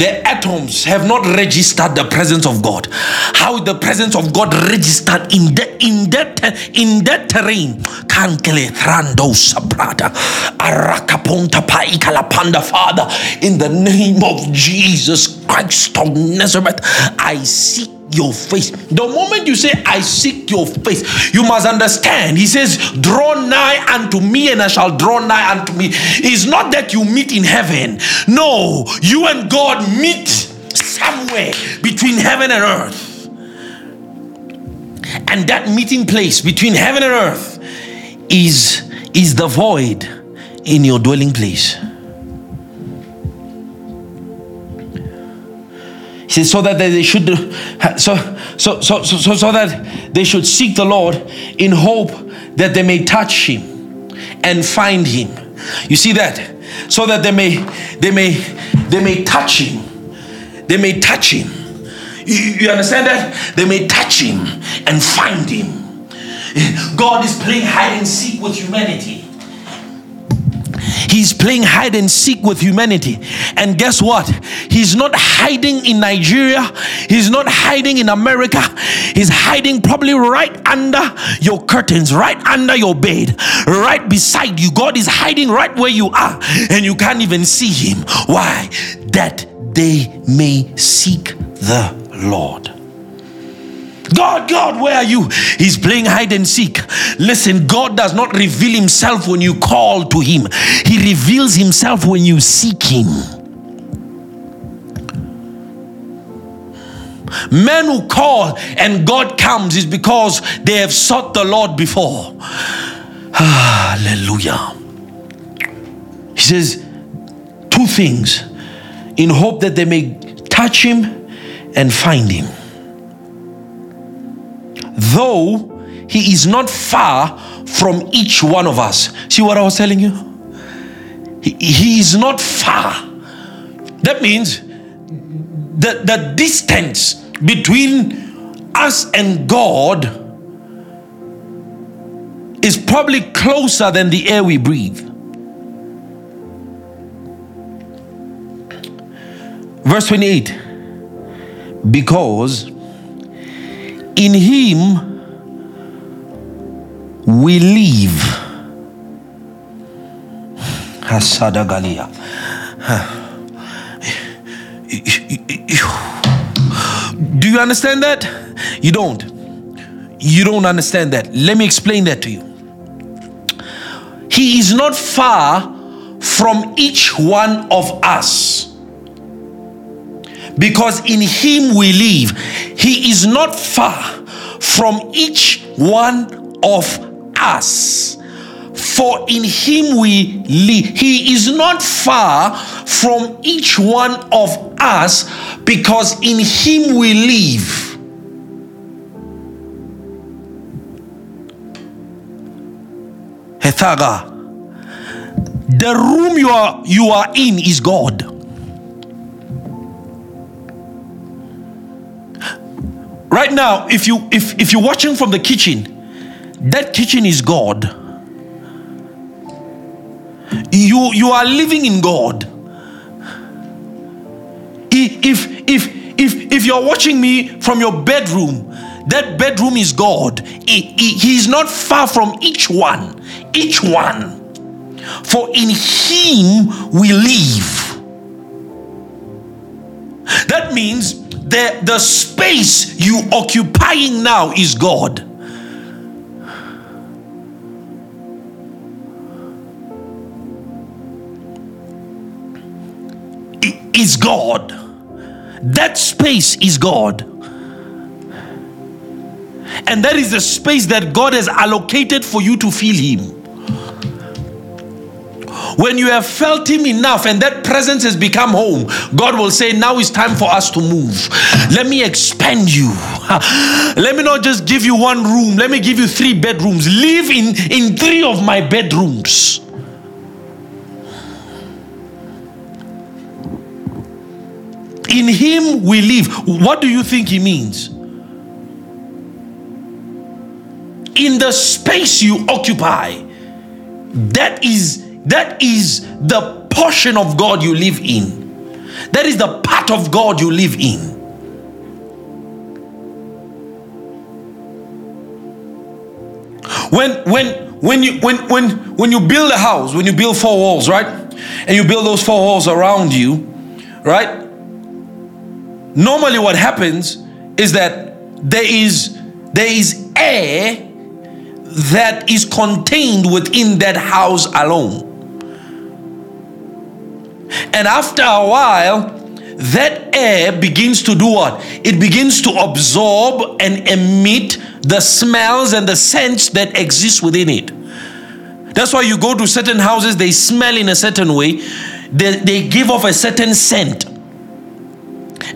the atoms have not registered the presence of God. How the presence of God registered in that in that in that terrain? Kankele thrando saprada arakaponta paikalapanda Father, in the name of Jesus Christ of Nazareth, I seek your face. The moment you say, I seek your face, you must understand. He says, Draw nigh unto me, and I shall draw nigh unto me. It's not that you meet in heaven. No, you and God meet somewhere between heaven and earth. And that meeting place between heaven and earth is, is the void in your dwelling place. Says, so that they should so so so so so that they should seek the Lord in hope that they may touch him and find him. You see that? So that they may they may they may touch him. They may touch him. You understand that? They may touch him and find him. God is playing hide and seek with humanity. He's playing hide and seek with humanity. And guess what? He's not hiding in Nigeria. He's not hiding in America. He's hiding probably right under your curtains, right under your bed, right beside you. God is hiding right where you are, and you can't even see Him. Why? That they may seek the Lord. God, God, where are you? He's playing hide and seek. Listen, God does not reveal himself when you call to him, he reveals himself when you seek him. Men who call and God comes is because they have sought the Lord before. [sighs] Hallelujah. He says two things in hope that they may touch him and find him though he is not far from each one of us. See what I was telling you? He, he is not far. That means the, the distance between us and God is probably closer than the air we breathe. Verse 28 Because in him we live. Hasadagalia. Do you understand that? You don't. You don't understand that. Let me explain that to you. He is not far from each one of us because in him we live. He is not far from each one of us. For in him we live. He is not far from each one of us because in him we live. Hethaga. The room you are you are in is God. Right now, if you if if you're watching from the kitchen, that kitchen is God. You you are living in God. If if if if you're watching me from your bedroom, that bedroom is God. He, he, he is not far from each one. Each one. For in him we live. That means the, the space you occupying now is God. Is God. That space is God. And that is the space that God has allocated for you to feel Him. When you have felt Him enough and that presence has become home, God will say, Now it's time for us to move. Let me expand you. [laughs] Let me not just give you one room, let me give you three bedrooms. Live in, in three of my bedrooms. In Him we live. What do you think He means? In the space you occupy, that is that is the portion of God you live in. That is the part of God you live in. When when when you when when when you build a house, when you build four walls, right? And you build those four walls around you, right? Normally what happens is that there is there is air that is contained within that house alone. And after a while, that air begins to do what? It begins to absorb and emit the smells and the scents that exist within it. That's why you go to certain houses, they smell in a certain way, they, they give off a certain scent.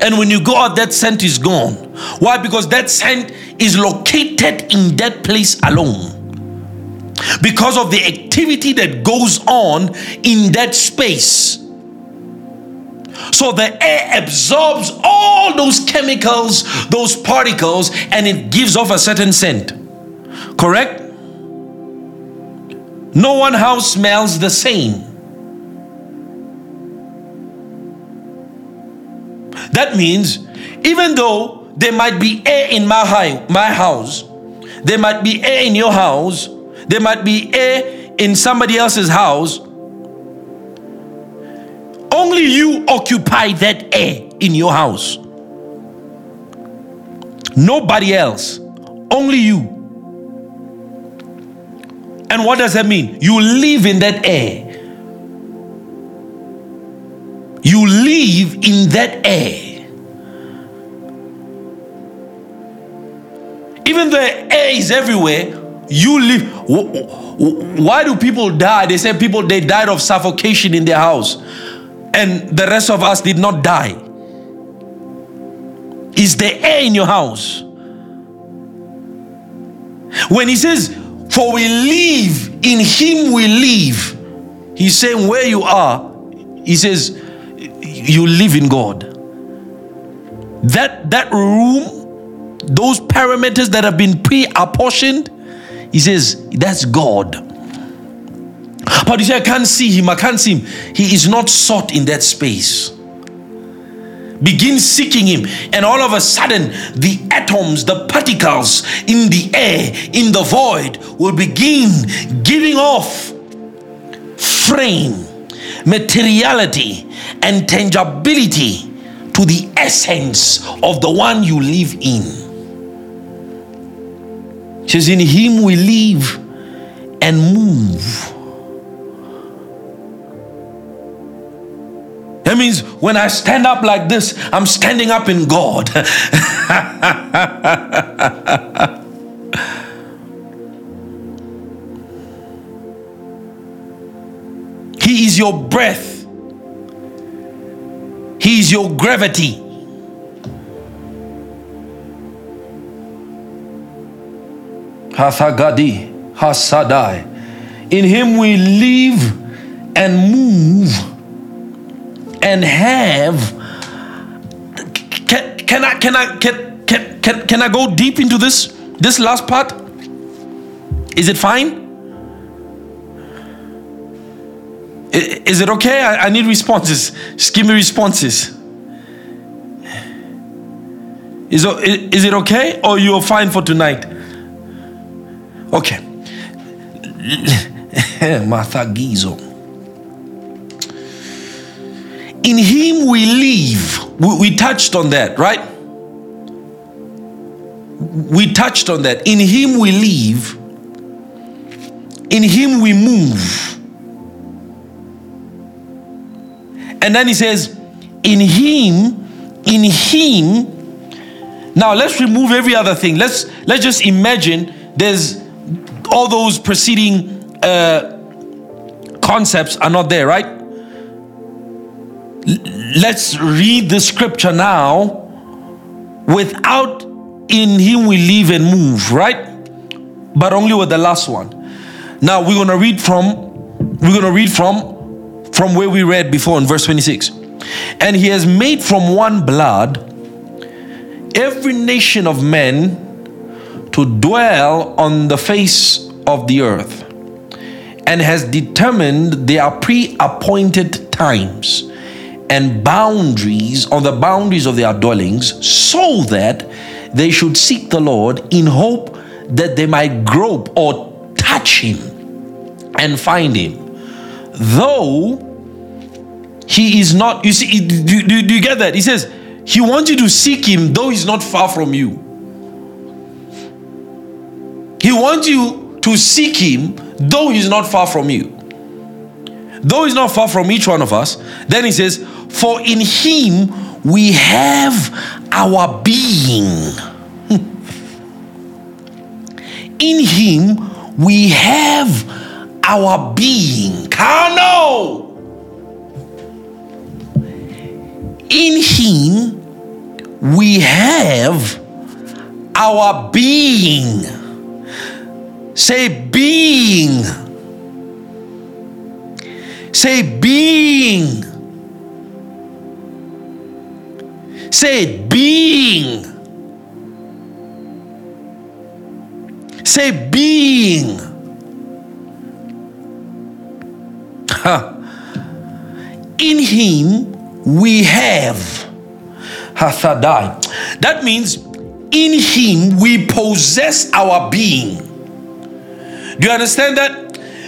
And when you go out, that scent is gone. Why? Because that scent is located in that place alone. Because of the activity that goes on in that space. So the air absorbs all those chemicals, those particles, and it gives off a certain scent. Correct? No one house smells the same. That means even though there might be air in my, high, my house, there might be air in your house, there might be air in somebody else's house, only you occupy that air in your house. Nobody else, only you. And what does that mean? You live in that air. You live in that air. Even the air is everywhere, you live. Why do people die? They say people they died of suffocation in their house, and the rest of us did not die. Is there air in your house? When he says, For we live, in him we live, he's saying, Where you are, he says, You live in God. That, that room, those parameters that have been pre apportioned, he says, That's God. But you say, I can't see him, I can't see him. He is not sought in that space. Begin seeking him, and all of a sudden, the atoms, the particles in the air, in the void, will begin giving off frame, materiality, and tangibility to the essence of the one you live in. She says, In him we live and move. That means when I stand up like this, I'm standing up in God. [laughs] he is your breath, He is your gravity. Hathagadi, Hasadai. In Him we live and move and have can, can I can I can, can can I go deep into this this last part? Is it fine? Is it okay? I, I need responses. Just give me responses. Is, is it okay or you're fine for tonight? Okay. [laughs] Martha Gizo. In Him we live. We, we touched on that, right? We touched on that. In Him we live. In Him we move. And then He says, In Him, in Him. Now let's remove every other thing. Let's let's just imagine there's all those preceding uh, concepts are not there, right? Let's read the scripture now without in him we live and move, right? But only with the last one. Now we're to read from we're to read from from where we read before in verse 26. And he has made from one blood every nation of men to dwell on the face of the earth and has determined their pre-appointed times and boundaries on the boundaries of their dwellings so that they should seek the Lord in hope that they might grope or touch him and find him. Though he is not, you see, do, do, do you get that? He says, He wants you to seek him, though he's not far from you. He wants you to seek him, though he's not far from you. Though he's not far from each one of us, then he says, For in him we have our being. Hmm. in him we have our being. Kano. In him we have our being. Say, being. Say, being. Say, being. Say, being. In him we have. That means in him we possess our being. Do you understand that?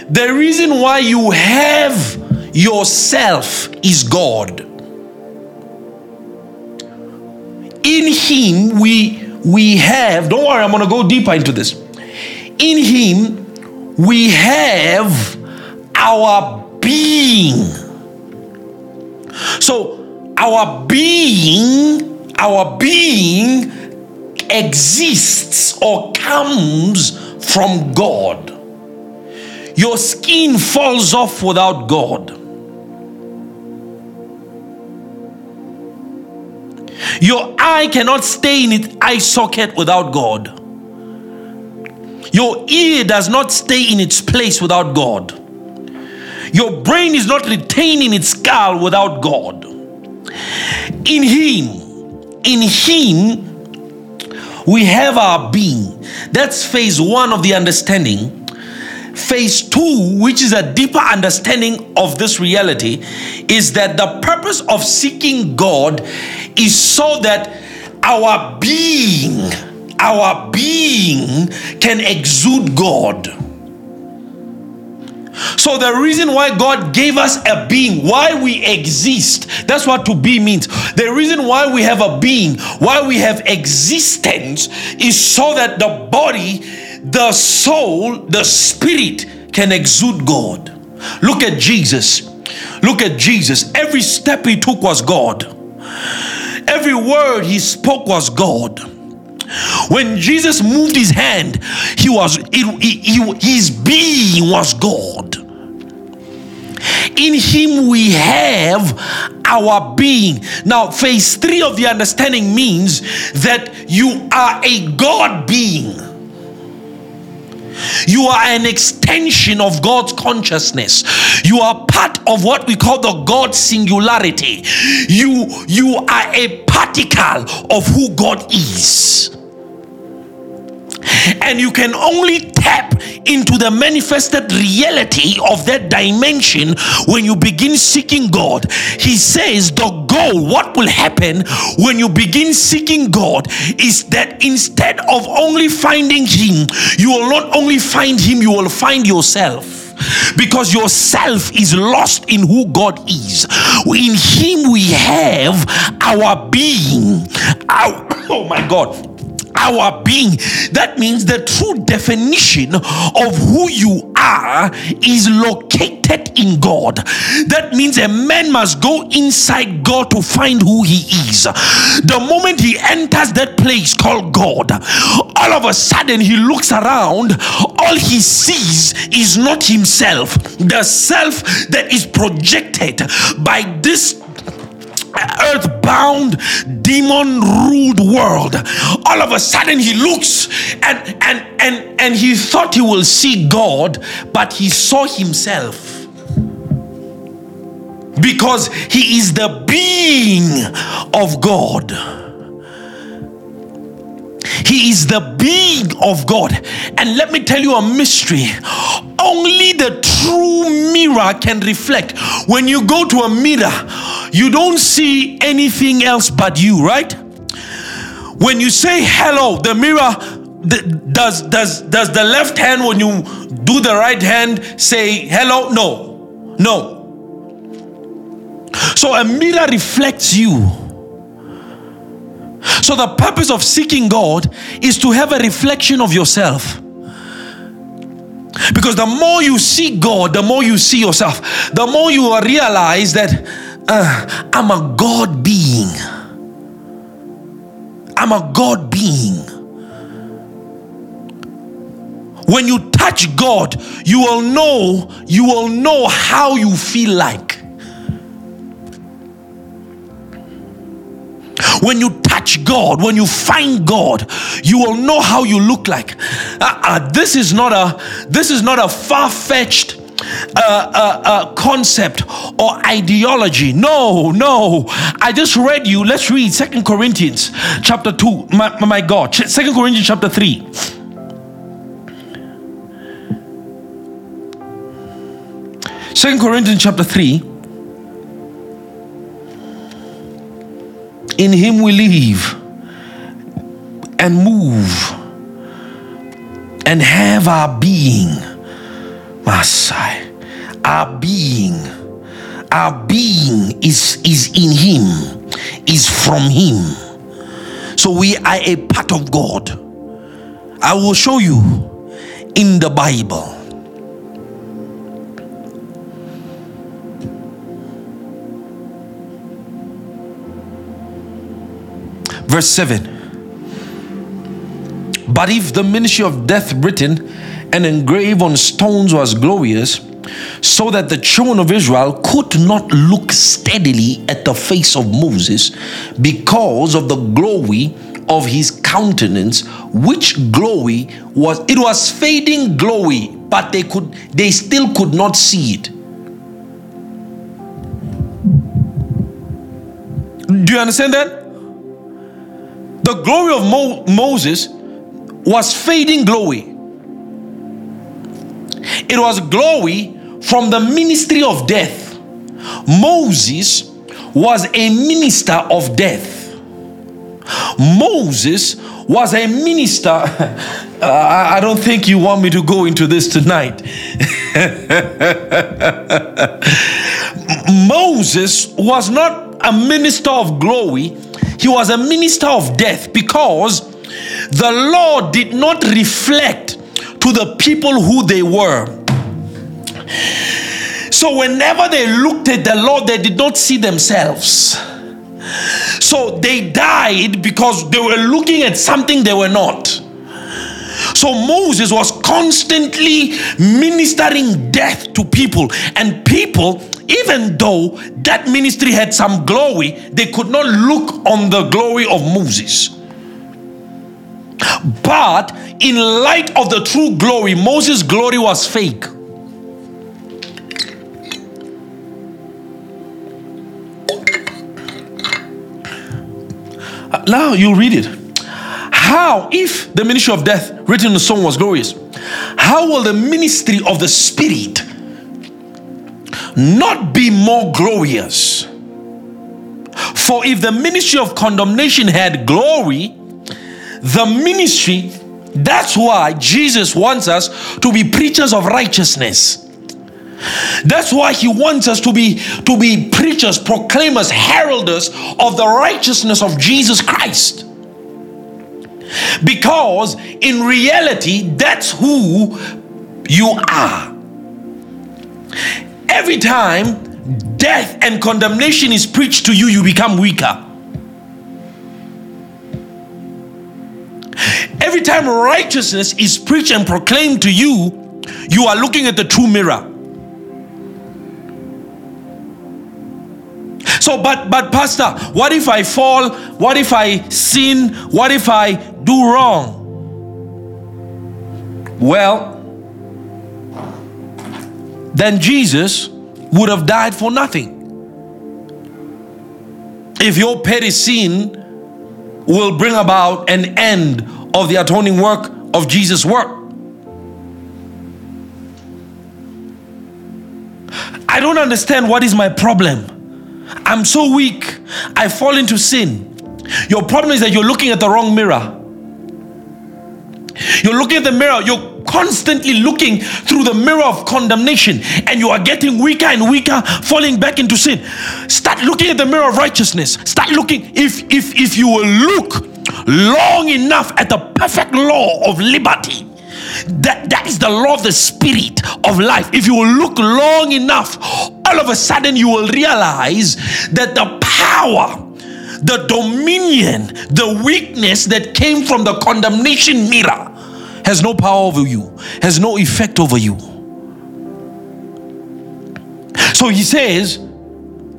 The reason why you have yourself is God. In him we we have, don't worry, I'm gonna go deeper into this. In him we have our being. So our being, our being exists or comes from God. Your skin falls off without God. Your eye cannot stay in its eye socket without God. Your ear does not stay in its place without God. Your brain is not retaining its skull without God. In Him, in Him, we have our being. That's phase one of the understanding. Phase two, which is a deeper understanding of this reality, is that the purpose of seeking God is so that our being, our being can exude God. So, the reason why God gave us a being, why we exist, that's what to be means. The reason why we have a being, why we have existence, is so that the body, the soul, the spirit can exude God. Look at Jesus. Look at Jesus. Every step he took was God, every word he spoke was God. When Jesus moved his hand, he was he, he, his being was God. In him we have our being. Now, phase three of the understanding means that you are a God being. You are an extension of God's consciousness. You are part of what we call the God singularity. You, you are a particle of who God is. And you can only tap into the manifested reality of that dimension when you begin seeking God. He says, The goal, what will happen when you begin seeking God is that instead of only finding Him, you will not only find Him, you will find yourself because yourself is lost in who God is. In Him we have our being. Our, [coughs] oh my God our being. That means the true definition of who you are is located in God. That means a man must go inside God to find who he is. The moment he enters that place called God, all of a sudden he looks around, all he sees is not himself. The self that is projected by this earthbound demon ruled world all of a sudden he looks and and and and he thought he will see god but he saw himself because he is the being of god he is the being of God. And let me tell you a mystery. Only the true mirror can reflect. When you go to a mirror, you don't see anything else but you, right? When you say hello, the mirror does does does the left hand when you do the right hand say hello? No. No. So a mirror reflects you. So, the purpose of seeking God is to have a reflection of yourself. Because the more you see God, the more you see yourself, the more you realize that uh, I'm a God being. I'm a God being. When you touch God, you will know, you will know how you feel like. When you touch God, when you find God, you will know how you look like. Uh, uh, this is not a this is not a far-fetched uh, uh, uh, concept or ideology. No, no. I just read you. Let's read Second Corinthians chapter 2. My, my God. Second Corinthians chapter 3. Second Corinthians chapter 3. In him we live and move and have our being. Masai. Our being. Our being is, is in him, is from him. So we are a part of God. I will show you in the Bible. Verse 7 But if the ministry of death written and engraved on stones was glorious, so that the children of Israel could not look steadily at the face of Moses because of the glory of his countenance which glory was it was fading glory but they could they still could not see it. Do you understand that the glory of Mo- Moses was fading glory. It was glory from the ministry of death. Moses was a minister of death. Moses was a minister. [laughs] I don't think you want me to go into this tonight. [laughs] Moses was not a minister of glory, he was a minister of death because the law did not reflect to the people who they were. So, whenever they looked at the law, they did not see themselves. So, they died because they were looking at something they were not. So Moses was constantly ministering death to people, and people even though that ministry had some glory, they could not look on the glory of Moses. But in light of the true glory, Moses' glory was fake. Now you read it. How, if the ministry of death written in the song was glorious, how will the ministry of the Spirit not be more glorious. For if the ministry of condemnation had glory, the ministry, that's why Jesus wants us to be preachers of righteousness. That's why he wants us to be to be preachers, proclaimers, heralders of the righteousness of Jesus Christ. Because in reality, that's who you are. Every time death and condemnation is preached to you, you become weaker. Every time righteousness is preached and proclaimed to you, you are looking at the true mirror. So, but but pastor, what if I fall? What if I sin? What if I do wrong? Well, then Jesus would have died for nothing. If your petty sin will bring about an end of the atoning work of Jesus' work. I don't understand what is my problem. I'm so weak. I fall into sin. Your problem is that you're looking at the wrong mirror. You're looking at the mirror, you're constantly looking through the mirror of condemnation, and you are getting weaker and weaker, falling back into sin. Start looking at the mirror of righteousness. Start looking, if if if you will look long enough at the perfect law of liberty. That, that is the law of the spirit of life. If you will look long enough, all of a sudden you will realize that the power the dominion, the weakness that came from the condemnation mirror has no power over you, has no effect over you. So he says,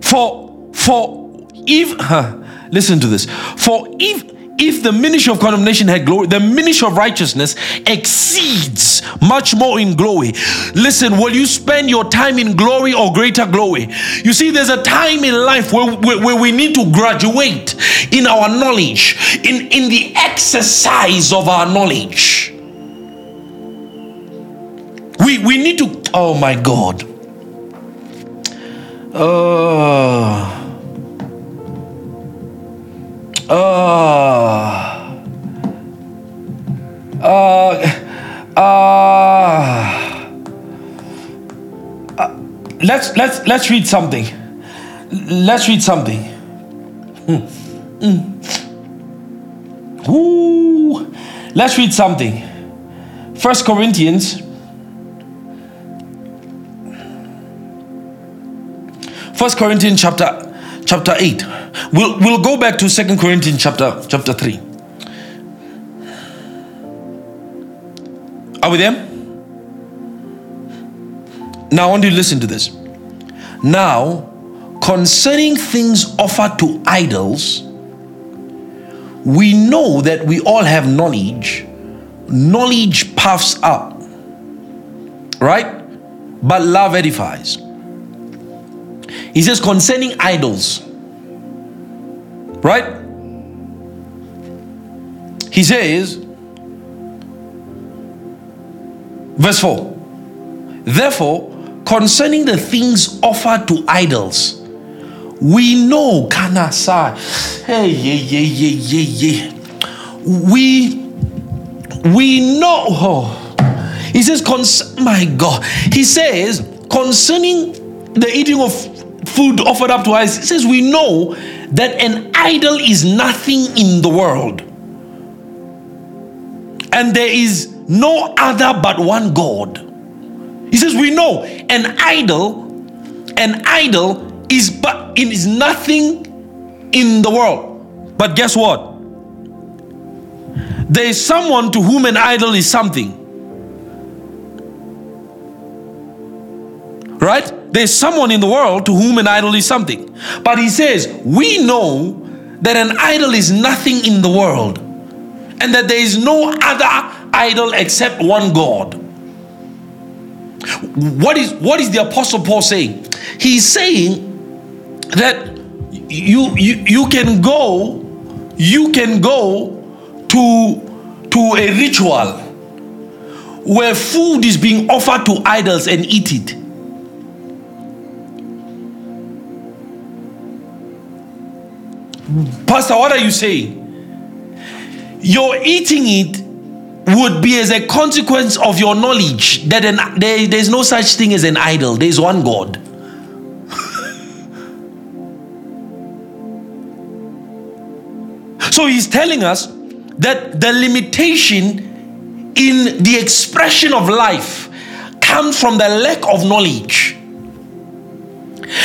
for for if Listen to this. For if if the ministry of condemnation had glory, the ministry of righteousness exceeds much more in glory. Listen, will you spend your time in glory or greater glory? You see, there's a time in life where, where, where we need to graduate in our knowledge, in, in the exercise of our knowledge. We, we need to, oh my God. Uh, uh, uh, uh, uh, let's let's let's read something. Let's read something. Mm. Mm. Let's read something. First Corinthians. First Corinthians chapter chapter 8. We'll, we'll go back to Second Corinthians chapter, chapter 3. Are we there? Now I want you to listen to this. Now, concerning things offered to idols, we know that we all have knowledge. Knowledge puffs up, right? But love edifies. He says, concerning idols, right? He says, verse 4 Therefore, concerning the things offered to idols, we know, Kanasa, hey, yeah, yeah, yeah, yeah, yeah. We, we know, oh. he says, cons- my God, he says, concerning the eating of food offered up to us, he says, we know that an idol is nothing in the world. And there is no other but one God. He says, We know an idol, an idol is but it is nothing in the world. But guess what? There is someone to whom an idol is something. Right? There's someone in the world to whom an idol is something. But he says, We know that an idol is nothing in the world and that there is no other idol except one God. What is what is the apostle Paul saying? He's saying that you you, you can go you can go to to a ritual where food is being offered to idols and eat it Pastor, what are you saying? Your eating it would be as a consequence of your knowledge that an, there, there's no such thing as an idol, there's one God. [laughs] so he's telling us that the limitation in the expression of life comes from the lack of knowledge.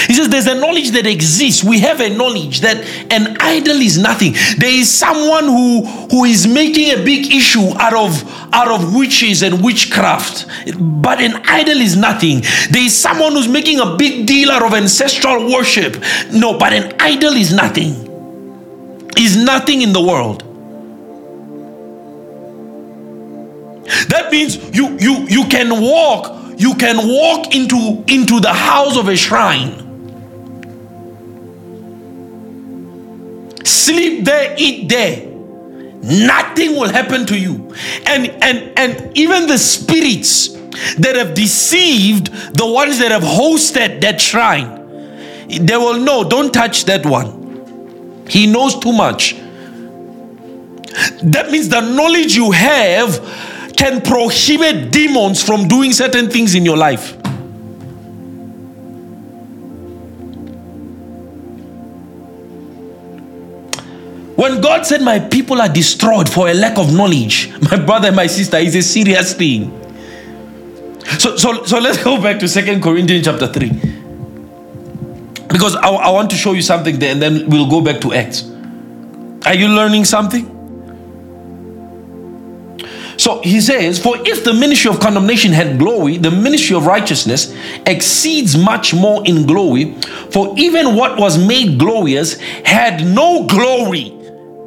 He says there's a knowledge that exists. We have a knowledge that an idol is nothing. There is someone who who is making a big issue out of out of witches and witchcraft. But an idol is nothing. There is someone who's making a big deal out of ancestral worship. No, but an idol is nothing. Is nothing in the world. That means you you you can walk you can walk into into the house of a shrine. Sleep there eat there. Nothing will happen to you. And and and even the spirits that have deceived the ones that have hosted that shrine they will know don't touch that one. He knows too much. That means the knowledge you have can prohibit demons from doing certain things in your life. When God said, My people are destroyed for a lack of knowledge, [laughs] my brother and my sister, is a serious thing. So, so, so let's go back to Second Corinthians chapter 3. Because I, I want to show you something there and then we'll go back to Acts. Are you learning something? So he says, For if the ministry of condemnation had glory, the ministry of righteousness exceeds much more in glory. For even what was made glorious had no glory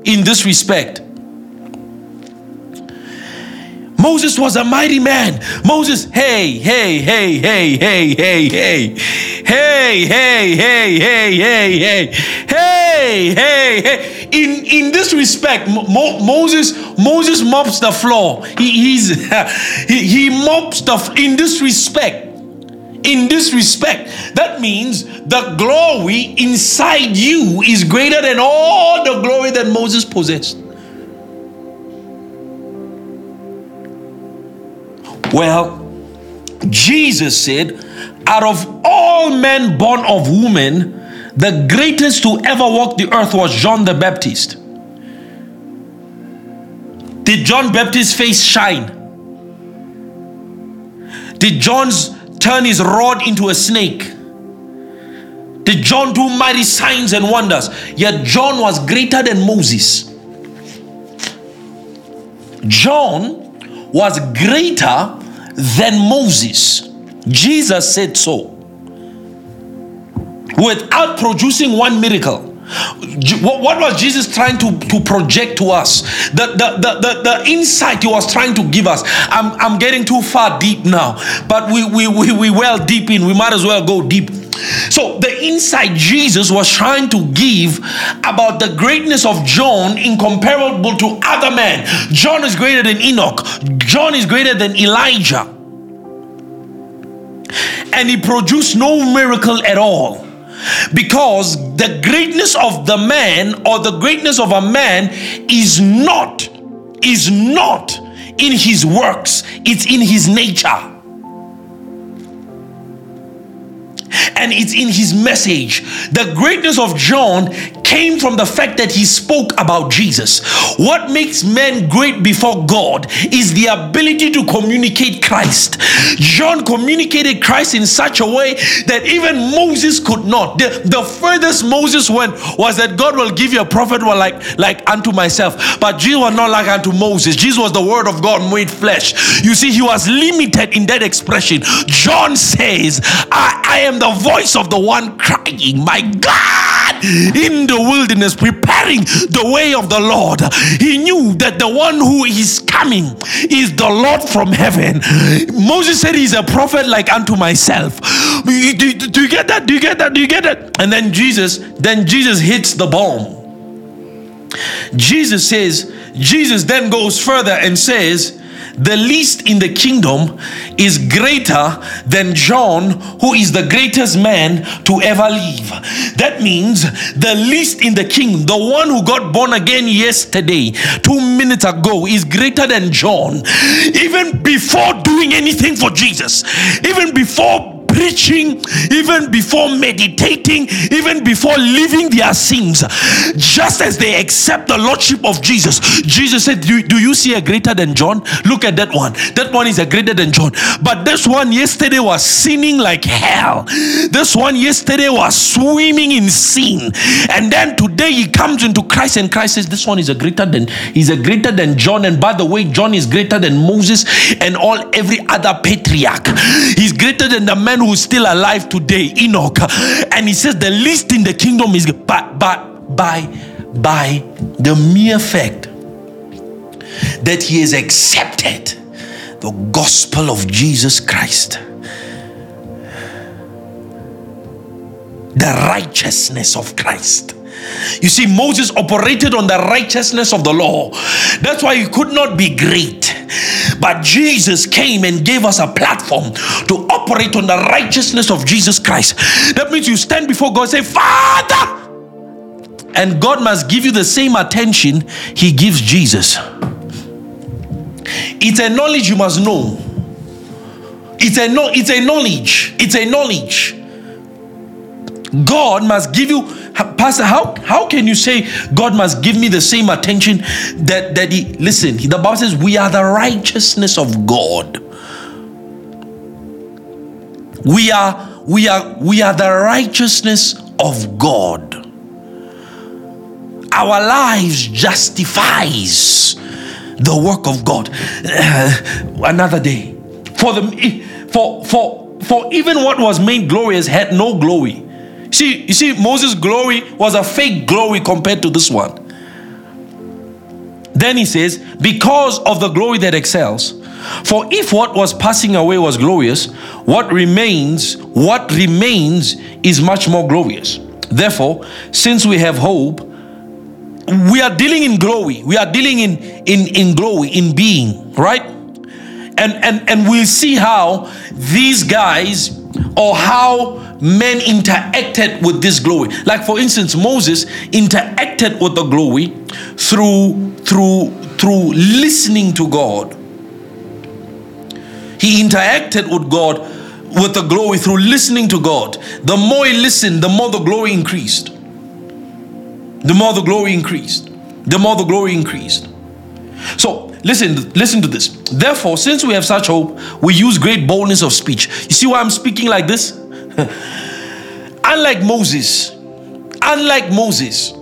in this respect Moses was a mighty man. Moses, hey, hey, hey, hey, hey, hey, hey, hey, hey, hey, hey, hey, hey, hey, hey, hey. In in this respect, Mo- Moses Moses mops the floor. He he's [laughs] he, he mops the in this respect. In this respect, that means the glory inside you is greater than all the glory that Moses possessed. Well, Jesus said, out of all men born of woman, the greatest to ever walk the earth was John the Baptist. Did John Baptist's face shine? Did John's turn his rod into a snake? Did John do mighty signs and wonders? Yet John was greater than Moses. John was greater than Moses. Jesus said so. Without producing one miracle. What was Jesus trying to, to project to us? The, the, the, the, the insight he was trying to give us. I'm, I'm getting too far deep now, but we, we, we, we well deep in. We might as well go deep. So, the insight Jesus was trying to give about the greatness of John incomparable to other men. John is greater than Enoch, John is greater than Elijah. And he produced no miracle at all because the greatness of the man or the greatness of a man is not is not in his works it's in his nature and it's in his message. The greatness of John came from the fact that he spoke about Jesus. What makes men great before God is the ability to communicate Christ. John communicated Christ in such a way that even Moses could not. The, the furthest Moses went was that God will give you a prophet like, like unto myself. But Jesus was not like unto Moses. Jesus was the word of God made flesh. You see, he was limited in that expression. John says, I, I am the voice of the one crying, My God, in the wilderness, preparing the way of the Lord. He knew that the one who is coming is the Lord from heaven. Moses said, He's a prophet like unto myself. Do, do, do you get that? Do you get that? Do you get that? And then Jesus, then Jesus hits the bomb. Jesus says, Jesus then goes further and says, the least in the kingdom is greater than John, who is the greatest man to ever live. That means the least in the kingdom, the one who got born again yesterday, two minutes ago, is greater than John. Even before doing anything for Jesus, even before preaching, even before meditating, even before leaving their sins, just as they accept the Lordship of Jesus. Jesus said, do, do you see a greater than John? Look at that one. That one is a greater than John. But this one yesterday was sinning like hell. This one yesterday was swimming in sin. And then today he comes into Christ and Christ says, This one is a greater than he's a greater than John. And by the way, John is greater than Moses and all every other patriarch. He's greater than the man who's still alive today, Enoch. And he says the least in the kingdom is by, by, by, by the mere fact that he has accepted the gospel of Jesus Christ. The righteousness of Christ. You see, Moses operated on the righteousness of the law. That's why he could not be great. But Jesus came and gave us a platform to operate on the righteousness of Jesus Christ. That means you stand before God say, Father! And God must give you the same attention He gives Jesus. It's a knowledge you must know. It's a no, it's a knowledge. It's a knowledge. God must give you Pastor, how, how can you say God must give me the same attention that, that he, listen, the Bible says we are the righteousness of God. We are, we are, we are the righteousness of God. Our lives justifies the work of God. [sighs] another day. For the for for for even what was made glorious had no glory. See, you see, Moses' glory was a fake glory compared to this one. Then he says, because of the glory that excels. For if what was passing away was glorious, what remains, what remains is much more glorious. Therefore, since we have hope, we are dealing in glory. We are dealing in in in glory, in being, right? And and and we'll see how these guys or how men interacted with this glory. Like for instance, Moses interacted with the glory through through through listening to God. He interacted with God with the glory through listening to God. The more he listened, the more the glory increased. The more the glory increased. The more the glory increased. So listen, listen to this. Therefore, since we have such hope, we use great boldness of speech. You see why I'm speaking like this? [laughs] unlike Moses, unlike Moses,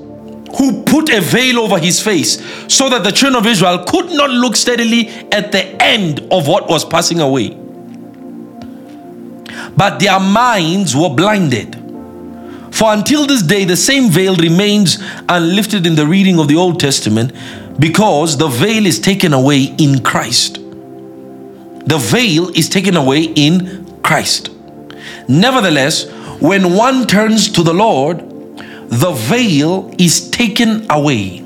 who put a veil over his face so that the children of Israel could not look steadily at the end of what was passing away. But their minds were blinded. For until this day, the same veil remains unlifted in the reading of the Old Testament because the veil is taken away in Christ. The veil is taken away in Christ. Nevertheless, when one turns to the Lord, the veil is taken away.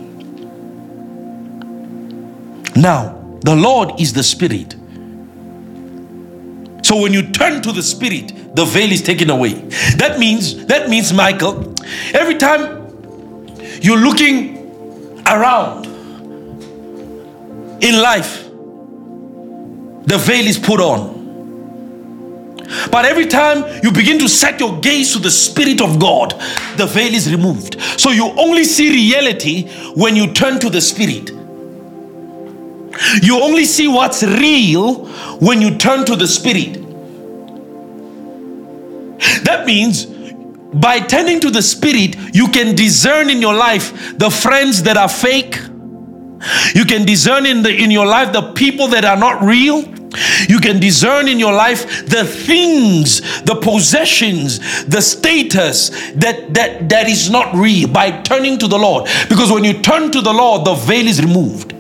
Now, the Lord is the Spirit. So when you turn to the Spirit, the veil is taken away. That means, that means, Michael, every time you're looking around in life, the veil is put on. But every time you begin to set your gaze to the Spirit of God, the veil is removed. So you only see reality when you turn to the Spirit. You only see what's real when you turn to the Spirit. That means by turning to the Spirit, you can discern in your life the friends that are fake. You can discern in the in your life the people that are not real. You can discern in your life the things, the possessions, the status that, that, that is not real by turning to the Lord. Because when you turn to the Lord, the veil is removed.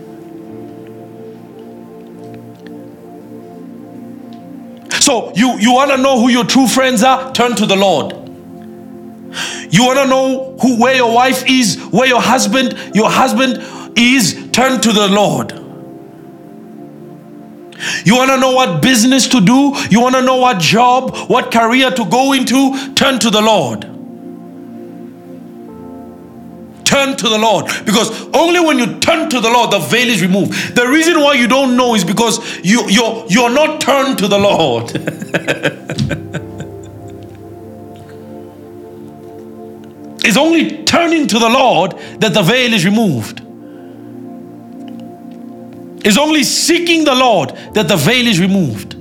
So you, you want to know who your true friends are? Turn to the Lord. You want to know who where your wife is, where your husband, your husband is? Turn to the Lord. You want to know what business to do? You want to know what job, what career to go into? Turn to the Lord. Turn to the Lord because only when you turn to the Lord the veil is removed. The reason why you don't know is because you you're you're not turned to the Lord. [laughs] it's only turning to the Lord that the veil is removed is only seeking the Lord that the veil is removed.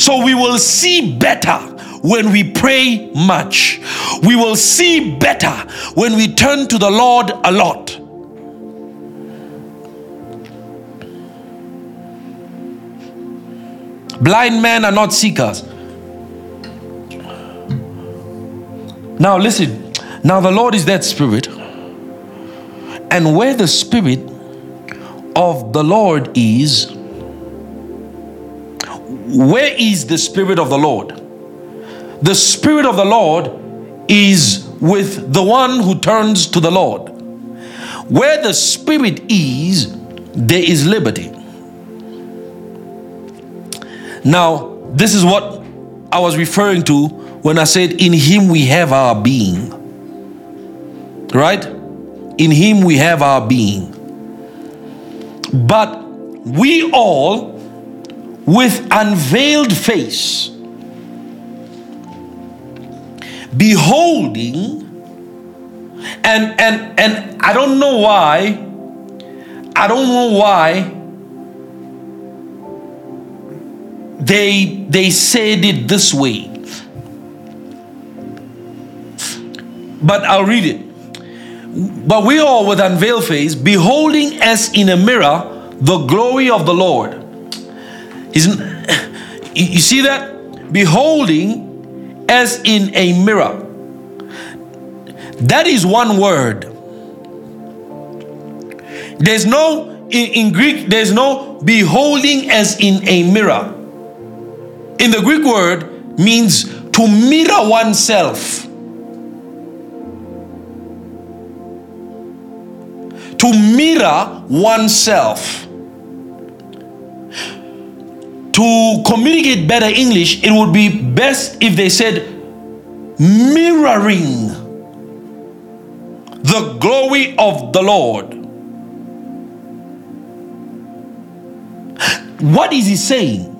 So we will see better when we pray much. We will see better when we turn to the Lord a lot. Blind men are not seekers. Now, listen. Now, the Lord is that spirit. And where the Spirit of the Lord is, where is the Spirit of the Lord? The Spirit of the Lord is with the one who turns to the Lord. Where the Spirit is, there is liberty. Now, this is what I was referring to when I said, In Him we have our being. Right? In him we have our being. But we all, with unveiled face, beholding, and and and I don't know why, I don't know why they they said it this way. But I'll read it but we all with unveiled face, beholding as in a mirror the glory of the Lord. You see that? Beholding as in a mirror. That is one word. There's no, in, in Greek, there's no beholding as in a mirror. In the Greek word means to mirror oneself. To mirror oneself. To communicate better English, it would be best if they said mirroring the glory of the Lord. What is he saying?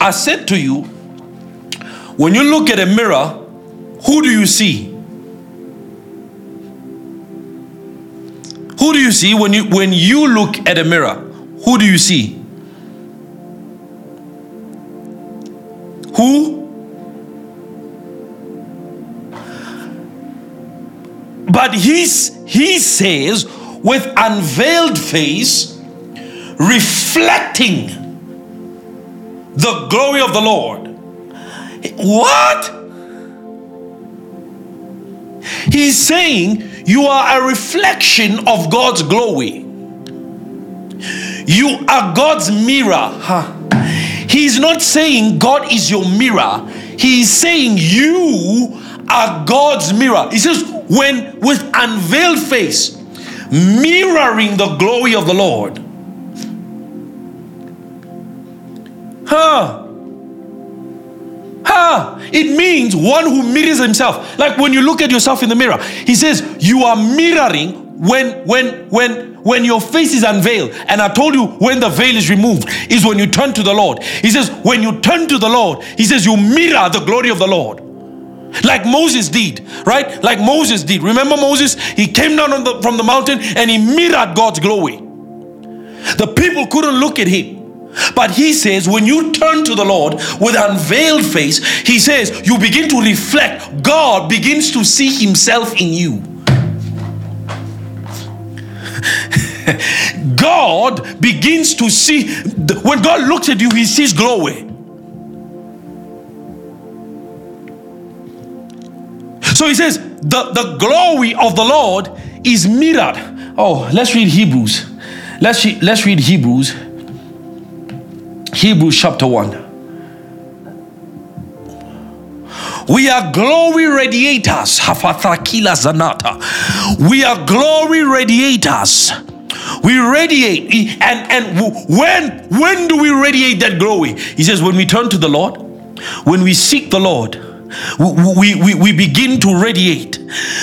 I said to you, when you look at a mirror, who do you see? Who do you see when you when you look at a mirror? Who do you see? Who? But he's, he says, with unveiled face, reflecting the glory of the Lord. What? He's saying you are a reflection of God's glory. You are God's mirror. Huh? He's not saying God is your mirror. He's saying you are God's mirror. He says, when with unveiled face, mirroring the glory of the Lord. Huh? It means one who mirrors himself. Like when you look at yourself in the mirror, he says, You are mirroring when when when when your face is unveiled and i told you when the veil is removed is when you turn to the lord he says when you turn to the lord he says you mirror the glory of the lord like Moses did, right? Like Moses did. Remember Moses? He came down the, from the mountain and he mirrored God's glory. The people couldn't look at him. But he says, when you turn to the Lord with unveiled face, he says, you begin to reflect. God begins to see himself in you. [laughs] God begins to see, when God looks at you, he sees glory. So he says, the, the glory of the Lord is mirrored. Oh, let's read Hebrews. Let's, let's read Hebrews. Hebrews chapter 1. We are glory radiators. Hafathakila zanata. We are glory radiators. We radiate. And, and when, when do we radiate that glory? He says, when we turn to the Lord, when we seek the Lord, we, we, we begin to radiate.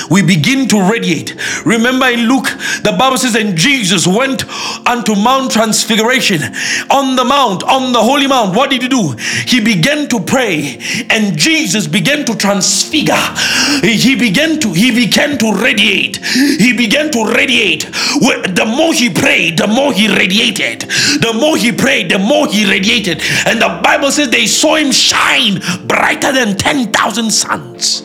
We begin to radiate. Remember in Luke, the Bible says, and Jesus went unto Mount Transfiguration. On the mount, on the holy mount, what did he do? He began to pray, and Jesus began to transfigure. He began to, he began to radiate. He began to radiate. The more he prayed, the more he radiated. The more he prayed, the more he radiated. And the Bible says they saw him shine brighter than 10 thousand sons.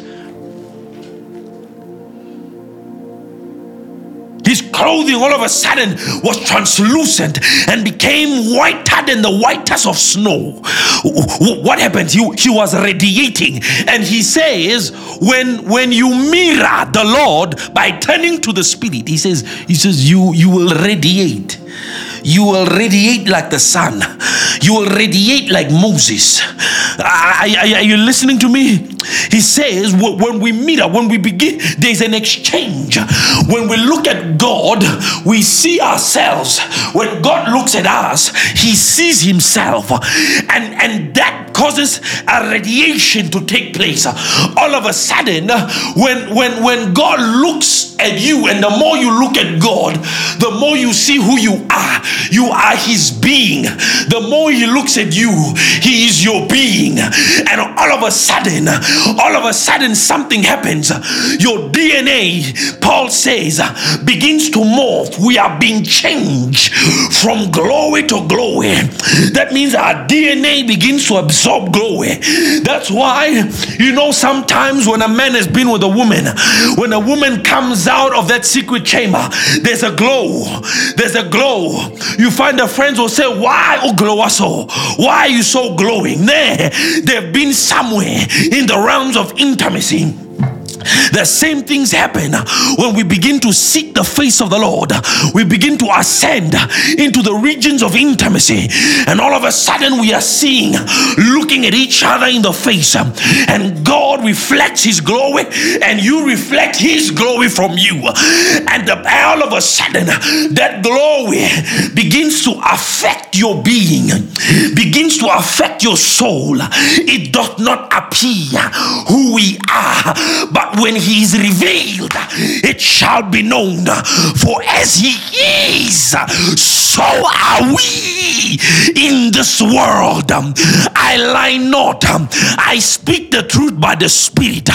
His clothing all of a sudden was translucent and became whiter than the whitest of snow. What happened? He, he was radiating. And he says, when, when you mirror the Lord by turning to the Spirit, he says, he says, you, you will radiate you will radiate like the sun. You will radiate like Moses. Are, are, you listening to me? He says, when we meet up, when we begin, there's an exchange. When we look at God, we see ourselves. When God looks at us, He sees Himself. And, and that causes a radiation to take place. All of a sudden, when, when, when God looks at you, and the more you look at God, the more you see who you are. You are his being. The more he looks at you, he is your being. And all of a sudden, all of a sudden, something happens. Your DNA, Paul says, begins to morph. We are being changed from glory to glory. That means our DNA begins to absorb glory. That's why, you know, sometimes when a man has been with a woman, when a woman comes out of that secret chamber, there's a glow. There's a glow. You find the friends will say, Why, oh glow so? Why are you so glowing? They've been somewhere in the realms of intimacy the same things happen when we begin to seek the face of the Lord. We begin to ascend into the regions of intimacy, and all of a sudden we are seeing, looking at each other in the face, and God reflects His glory, and you reflect His glory from you. And all of a sudden, that glory begins to affect your being, begins to affect your soul. It does not appear who we are, but when he is revealed, it shall be known. For as he is, so are we in this world. I lie not, I speak the truth by the Spirit.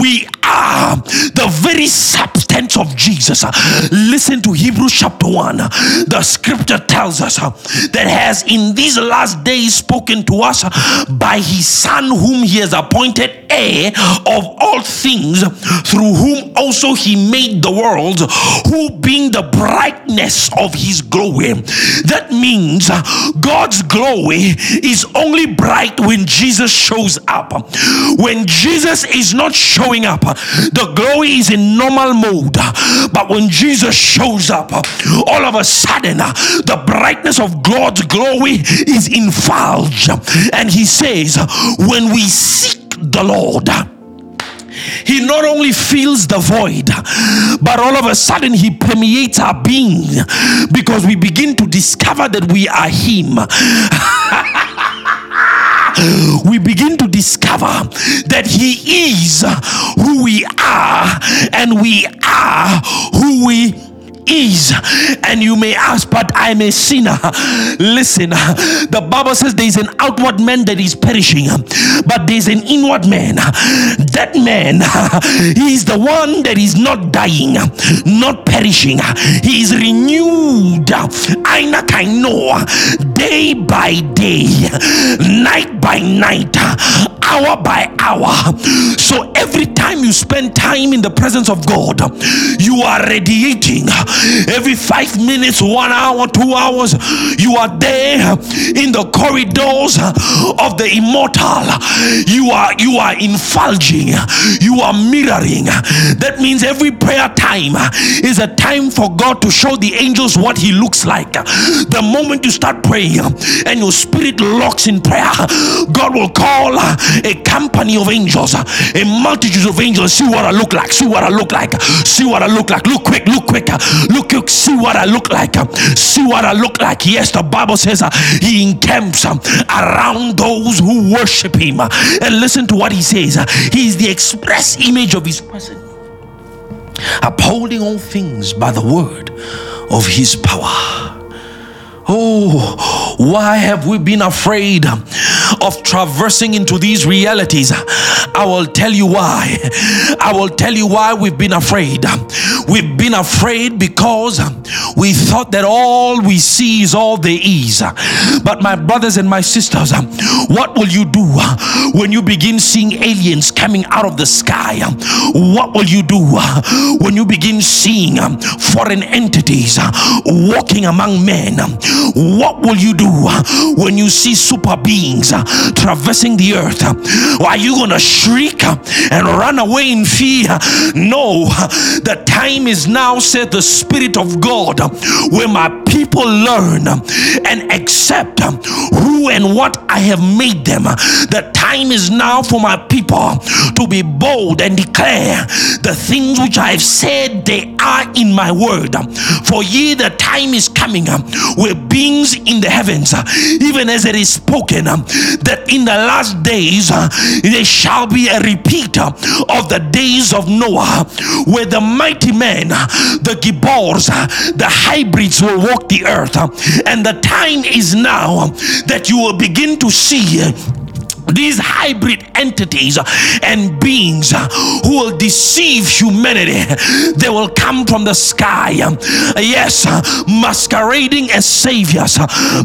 We are the very substance of Jesus. Listen to Hebrews chapter 1. The scripture tells us that has in these last days spoken to us by his Son, whom he has appointed heir of all things, through whom also he made the world, who being the brightness of his glory. That means God's glory is only bright when Jesus shows up. When Jesus is not showing up, the glory is in normal mode. But when Jesus shows up, all of a sudden, the brightness of God's glory is infulged. And he says, when we seek the Lord, he not only fills the void, but all of a sudden he permeates our being because we begin to discover that we are him. [laughs] we begin to discover that He is who we are, and we are who we is. And you may ask, but I'm a sinner. Listen, the Bible says there's an outward man that is perishing, but there's an inward man. That man, he is the one that is not dying, not perishing. He is renewed. Aina kaino, day by day, night by night, hour by hour. So every time you spend time in the presence of God, you are radiating every five minutes, one hour, two hours, you are there in the corridors of the immortal. You are you are infulging, you are mirroring. That means every prayer time is a time for God to show the angels what He looks like. The moment you start praying and your spirit locks in prayer, God will call a company of angels, a multitude of angels. See what I look like. See what I look like. See what I look like. Look quick. Look quick. Look quick. See what I look like. See what I look like. Yes, the Bible says uh, He encamps um, around those who worship Him. And listen to what He says. He is the express image of His person, upholding all things by the word of His power. Oh, why have we been afraid of traversing into these realities? I will tell you why. I will tell you why we've been afraid. We've been afraid because we thought that all we see is all there is. But, my brothers and my sisters, what will you do when you begin seeing aliens coming out of the sky? What will you do when you begin seeing foreign entities walking among men? What will you do uh, when you see super beings uh, traversing the earth? Uh, are you going to shriek and run away in fear? No, the time is now, said the Spirit of God, where my people learn and accept who and what I have made them. The time is now for my people to be bold and declare the things which I have said they are in my word. For ye, the time is coming where beings in the heavens, uh, even as it is spoken, um, that in the last days uh, there shall be a repeat uh, of the days of Noah, where the mighty men, the Gibbors, the hybrids will walk the earth. And the time is now um, that you will begin to see these hybrid entities and beings who will deceive humanity. They will come from the sky. Yes masquerading as saviors.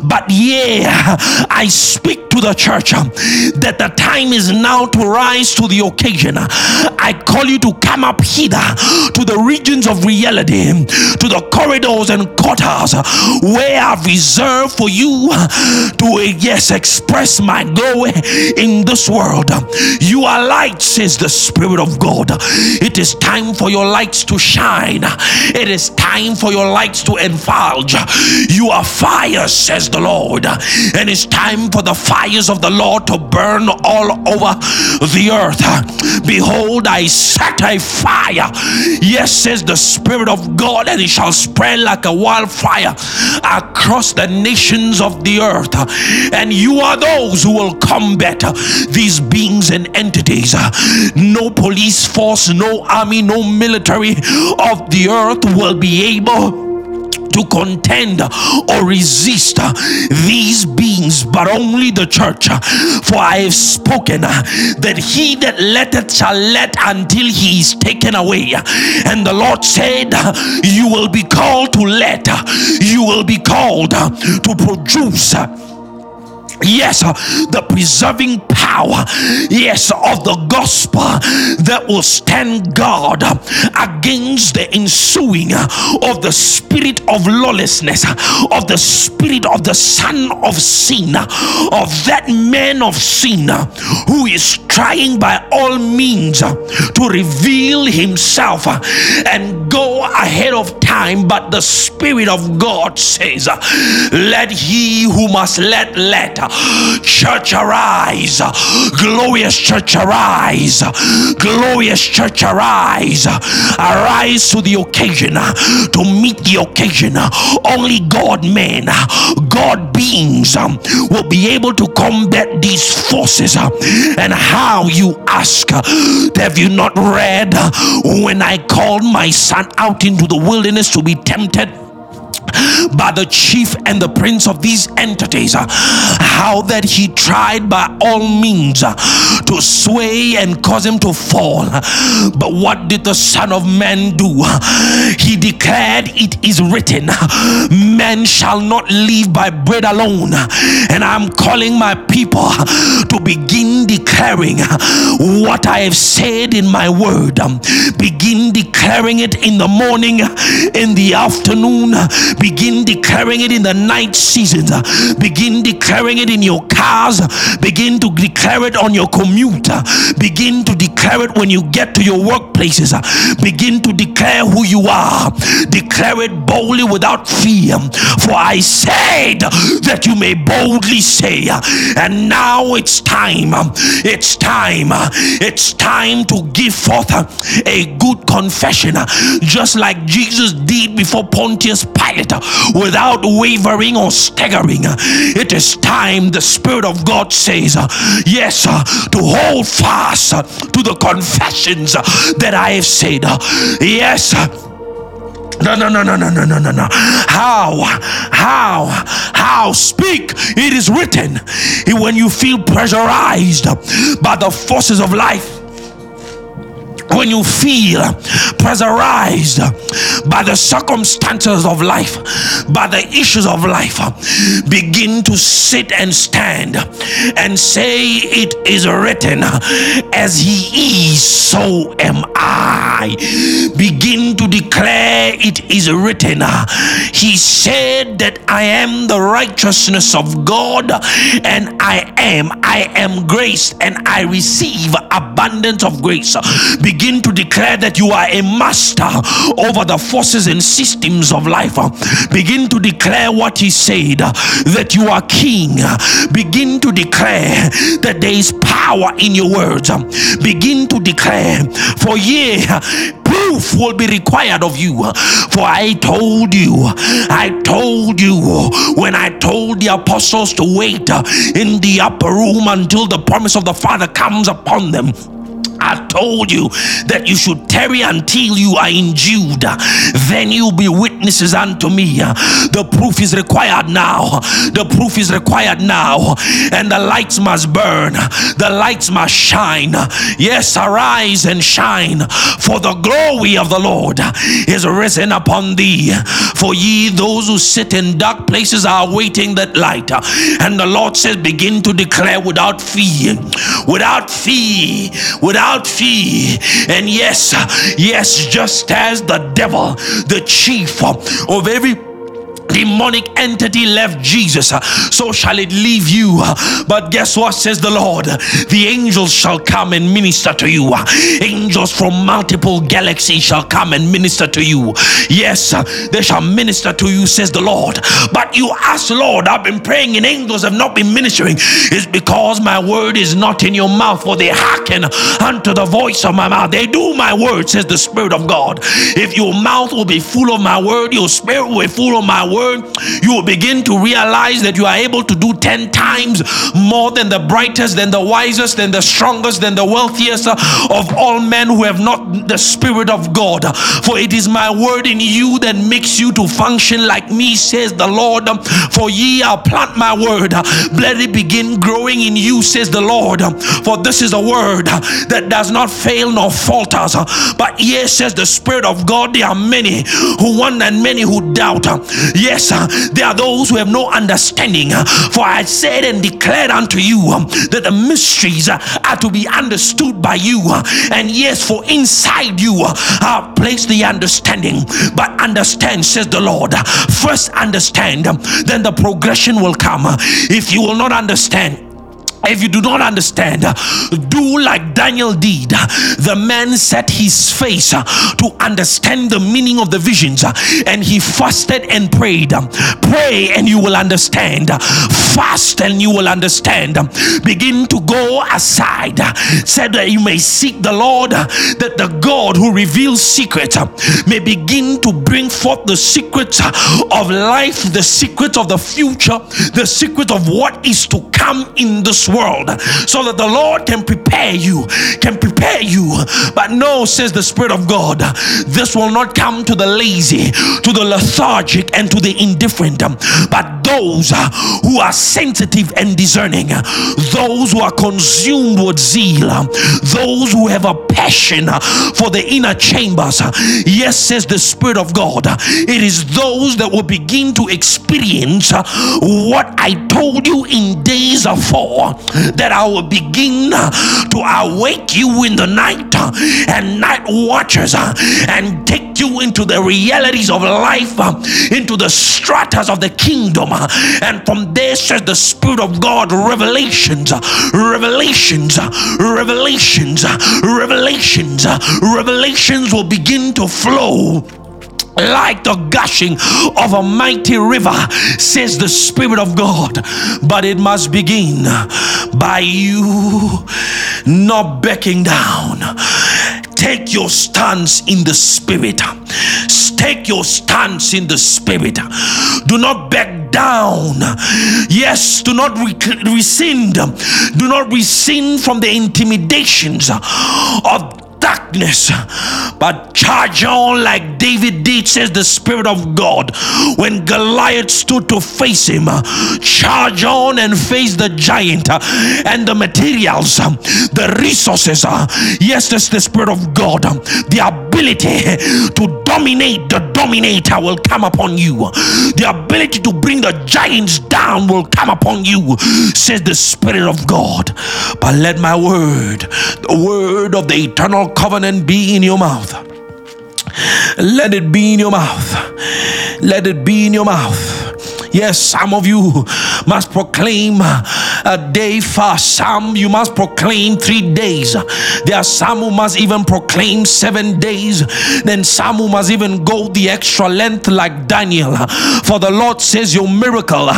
But yeah i speak to the church that the time is now to rise to the occasion. I call you to come up hither to the regions of reality to the corridors and quarters where i've reserved for you to yes express my glory in this world. You are light, says the Spirit of God. It is time for your lights to shine. It is time for your lights to enlarge. You are fire, says the Lord. And it's time for the fires of the Lord to burn all over the earth. Behold, I set a fire. Yes, says the Spirit of God, and it shall spread like a wildfire across the nations of the earth. And you are those who will combat Uh, these beings and entities. Uh, no police force, no army, no military of the earth will be able to contend or resist uh, these beings, but only the church. For I have spoken that he that letteth shall let until he is taken away. And the Lord said, You will be called to let, you will be called to produce yes uh, the preserving power yes of the gospel that will stand guard uh, against the ensuing uh, of the spirit of lawlessness of the spirit of the son of sin of that man of sin who is trying by all means to reveal himself and go ahead of time. But the spirit of god says let he who must let let Church arise. Glorious church arise. Glorious church arise. Arise to the occasion to meet the occasion. Only God men, God beings will be able to combat these forces. And how you ask, have you not read when I called my son out into the wilderness to be tempted? By the chief and the prince of these entities, how that he tried by all means to sway and cause him to fall. But what did the Son of Man do? He declared, It is written, Man shall not live by bread alone. And I'm calling my people to begin declaring what I have said in my word. Begin declaring it in the morning, in the afternoon, Begin declaring it in the night seasons. Begin declaring it in your cars. Begin to declare it on your commute. Begin to declare it when you get to your workplaces. Begin to declare who you are. Declare it boldly without fear. For I said that you may boldly say, and now it's time. It's time. It's time to give forth a good confession, just like Jesus did before Pontius Pilate without wavering or staggering. It is time, the Spirit of God says, yes, to hold fast to the confessions that I have said. Yes. No, no, no, no, no, no, no, no, no. How? How? How? Speak. It is written. When you feel pressurized by the forces of life, when you feel pressurized by the circumstances of life, by the issues of life, begin to sit and stand and say, It is written, as he is, so am I. Begin to declare, It is written. He said that I am the righteousness of God, and I am, I am grace, and I receive abundance of grace. Begin begin to declare that you are a master over the forces and systems of life. Begin to declare what he said that you are king. Begin to declare that there is power in your words. Begin to declare, for ye proof will be required of you. For I told you, I told you when I told the apostles to wait in the upper room until the promise of the Father comes upon them I told you that you should tarry until you are endued. Then you'll be witnesses unto me. The proof is required now. The proof is required now. And the lights must burn. The lights must shine. Yes, arise and shine. For the glory of the Lord is risen upon thee. For ye, those who sit in dark places, are waiting that light. And the Lord says, begin to declare without fear, without fear, without fear. And yes, yes, just as the devil, the chief of every demonic entity left Jesus, uh, so shall it leave you. But guess what says the Lord? The angels shall come and minister to you. Angels from multiple galaxies shall come and minister to you. Yes, uh, they shall minister to you, says the Lord. But you ask, Lord, I've been praying and angels have not been ministering. It's because my word is not in your mouth, for they hearken unto the voice of my mouth. They do my word, says the Spirit of God. If your mouth will be full of my word, your spirit will be full of my word word, you will begin to realize that you are able to do 10 times more than the brightest, than the wisest, than the strongest, than the wealthiest uh, of all men who have not the Spirit of God. For it is my word in you that makes you to function like me, says the Lord. For ye are plant my word, let it begin growing in you, says the Lord. For this is a word that does not fail nor falters. But yes, says the Spirit of God, there are many who want and many who doubt. Yes, uh, there are those who have no understanding. Uh, for I said and declared unto you um, that the mysteries uh, are to be understood by you. And yes, for inside you are placed the understanding. But understand, says the Lord. First understand, um, then the progression will come. If you will not understand, if you do not understand, do like Daniel did. The man set his face to understand the meaning of the visions and he fasted and prayed. Pray and you will understand. Fast and you will understand. Begin to go aside. Said that you may seek the Lord, that the God who reveals secrets may begin to bring forth the secrets of life, the secrets of the future, the secret of what is to come in this world so that the Lord can prepare you, can prepare you. But no, says the Spirit of God, this will not come to the lazy, to the lethargic, and to the indifferent, but those uh, who are sensitive and discerning, those who are consumed with zeal, those who have a passion for the inner chambers. Yes, says the Spirit of God, it is those that will begin to experience what I told you in days afore that I will begin uh, to awake you in the night uh, and night watchers uh, and take you into the realities of life, into the stratas of the kingdom. And from there says the Spirit of God, revelations, revelations, revelations, revelations, revelations will begin to flow like the gushing of a mighty river, says the Spirit of God. But it must begin by you not backing down. Take your stance in the Spirit. Take your stance in the Spirit. Do not back down. Yes, do not rescind. Do not rescind from the intimidations of darkness, but charge on like David did, says the Spirit of God. When Goliath stood to face him, charge on and face the giant and the materials, the resources. Yes, that's the Spirit of God. The ability to dominate the dominator will come upon you. The ability to bring the giants down will come upon you, says the Spirit of God. But let my word, the word of the eternal covenant be in your mouth. Let it be in your mouth. Let it be in your mouth. Yes, some of you must proclaim a day fast. Some you must proclaim three days. There are some who must even proclaim seven days. Then some who must even go the extra length like Daniel. For the Lord says your miracle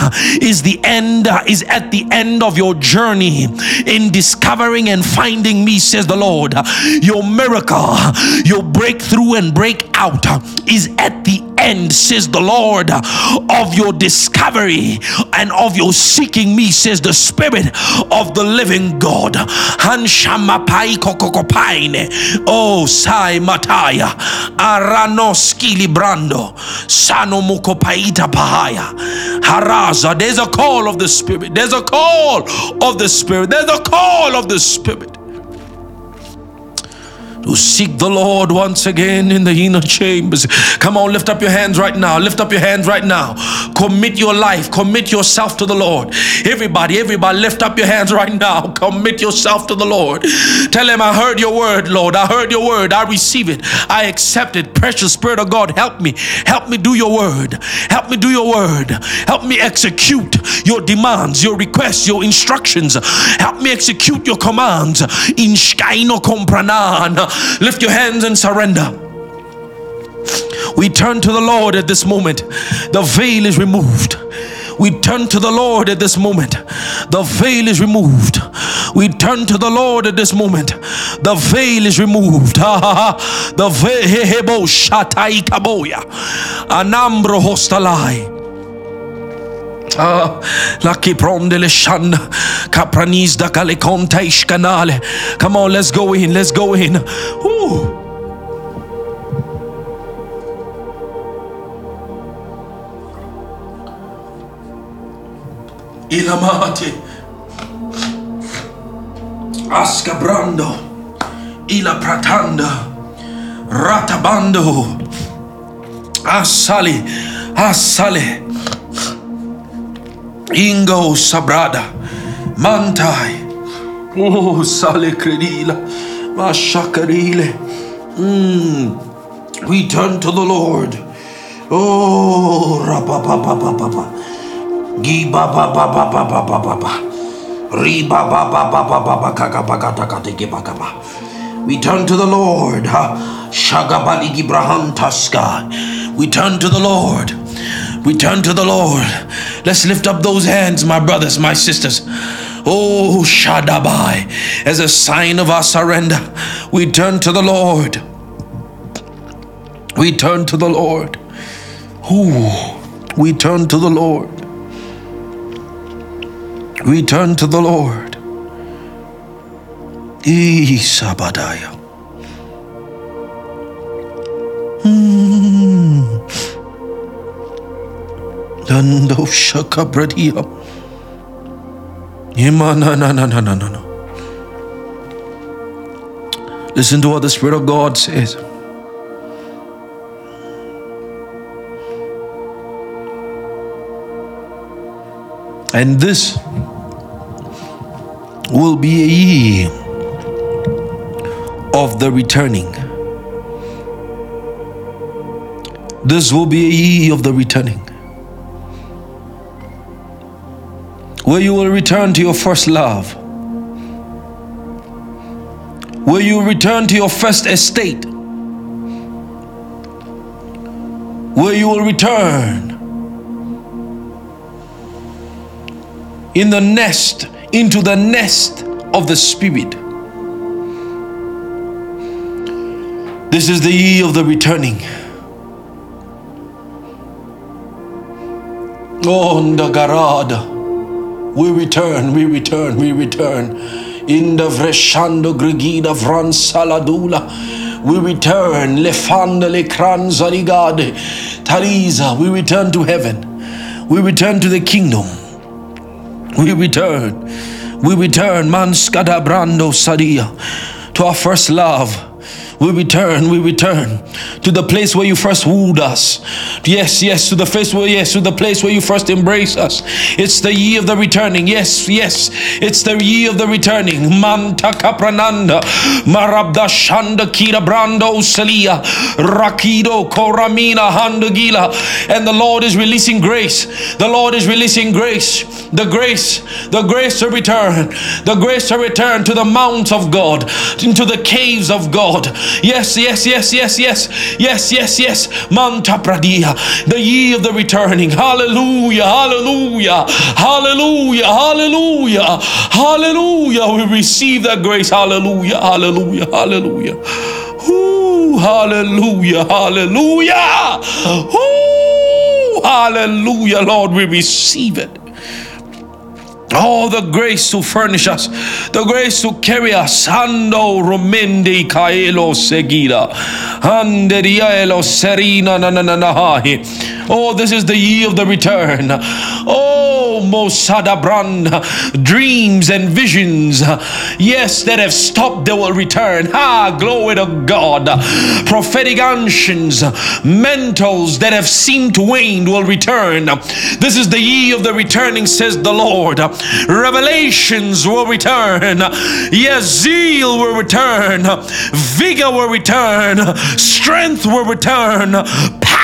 is the end, is at the end of your journey in discovering and finding me, says the Lord. Your miracle, your breakthrough and break out is at the end, says the Lord, of your discovery and of your seeking me, says the Spirit of the living God. Oh, sai mataya. Arano skili brando. Sano mukopaita pahaya. Haraza. There's a call of the Spirit. There's a call of the Spirit. There's a call of the Spirit seek the Lord once again in the inner chambers. Come on, lift up your hands right now. Lift up your hands right now. Commit your life, commit yourself to the Lord. Everybody, everybody, lift up your hands right now. [laughs] Commit yourself to the Lord. Tell him, I heard your word, Lord. I heard your word. I receive it. I accept it. Precious Spirit of God, help me. Help me do your word. Help me do your word. Help me execute your demands, your requests, your instructions. Help me execute your commands. In Shkaino. Lift your hands and surrender. We turn to the Lord at this moment. The veil is removed. We turn to the Lord at this moment. The veil is removed. We turn to the Lord at this moment. The veil is removed. the veil. Anambro hostalai. Ah, la le da. Come on, let's go in. Let's go in. Ooh. Ilamate Ascabrando Ila Pratanda Ratabando Asali Asale Ingo Sabrada Mantai Oh Sale Credila Mashakarile mm. We turn to the Lord Oh Rapapapapapa Giba ba ba ba ba ba ba ba ba. Riba ba ba ba ba ba ba kaka ba kata kate giba kaba. We turn to the Lord. Shagabali Gibraham Taska. We turn to the Lord. We turn to the Lord. Let's lift up those hands, my brothers, my sisters. Oh, Shadabai. As a sign of our surrender, we turn to the Lord. We turn to the Lord. Ooh, we turn to the Lord. We turn to the Lord. Isabadaya. Hmm. Dando shakabradia. Yema na na na na na na na. Listen to what the Spirit of God says. And this will be a year of the returning. This will be a year of the returning. Where you will return to your first love. Where you return to your first estate. Where you will return in the nest, into the nest of the Spirit. This is the year of the returning. Oh, Ndagarada. We return, we return, we return. In the Vreshando Grigida Vran Saladula. We return. Lefanda le Kranzarigade. Tariza. We return to heaven. We return to the kingdom. We return. We return. Manskada Brando Sadia. To our first love. We return, we return to the place where you first wooed us. Yes, yes, to the place where, yes, to the place where you first embraced us. It's the year of the returning. Yes, yes, it's the year of the returning. Manta kaprananda, marabda shanda kira brando salia, rakido koramina handagila. And the Lord is releasing grace. The Lord is releasing grace. The grace, the grace to return, the grace to return to the mount of God, into the caves of God. Yes, yes, yes, yes, yes, yes, yes, yes. Manta Pradia, the year of the returning. Hallelujah, hallelujah, hallelujah, hallelujah, hallelujah. We receive that grace. Hallelujah, hallelujah, hallelujah. Ooh, hallelujah, hallelujah. Ooh, hallelujah, Lord, we receive it. Oh, the grace to furnish us, the grace to carry us. Ando romende kaelo segida. Anderielo serina na na na na. Oh, this is the year of the return. Oh, Mosada Brand, dreams and visions, yes, that have stopped, they will return. Ah, glory to God. Prophetic ancients, mentals that have seemed to wane will return. This is the year of the returning, says the Lord. Revelations will return. Yes, zeal will return. Vigor will return. Strength will return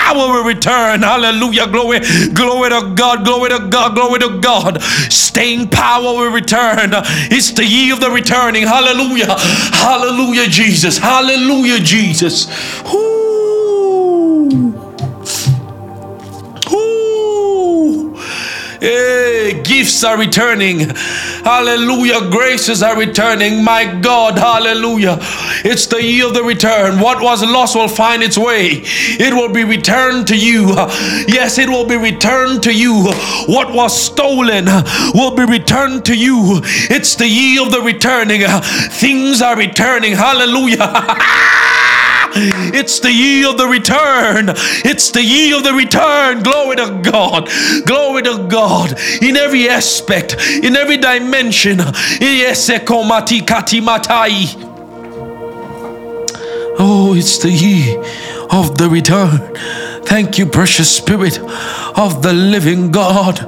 power will return. Hallelujah. Glory, glory to God, glory to God, glory to God. Staying power will return. It's the year of the returning. Hallelujah. Hallelujah, Jesus. Hallelujah, Jesus. Ooh. Hey, gifts are returning. Hallelujah. Graces are returning. My God. Hallelujah. It's the year of the return. What was lost will find its way. It will be returned to you. Yes, it will be returned to you. What was stolen will be returned to you. It's the year of the returning. Things are returning. Hallelujah. [laughs] It's the year of the return. It's the year of the return. Glory to God. Glory to God. In every aspect, in every dimension. Oh, it's the year of the return. Thank you, precious Spirit of the living God.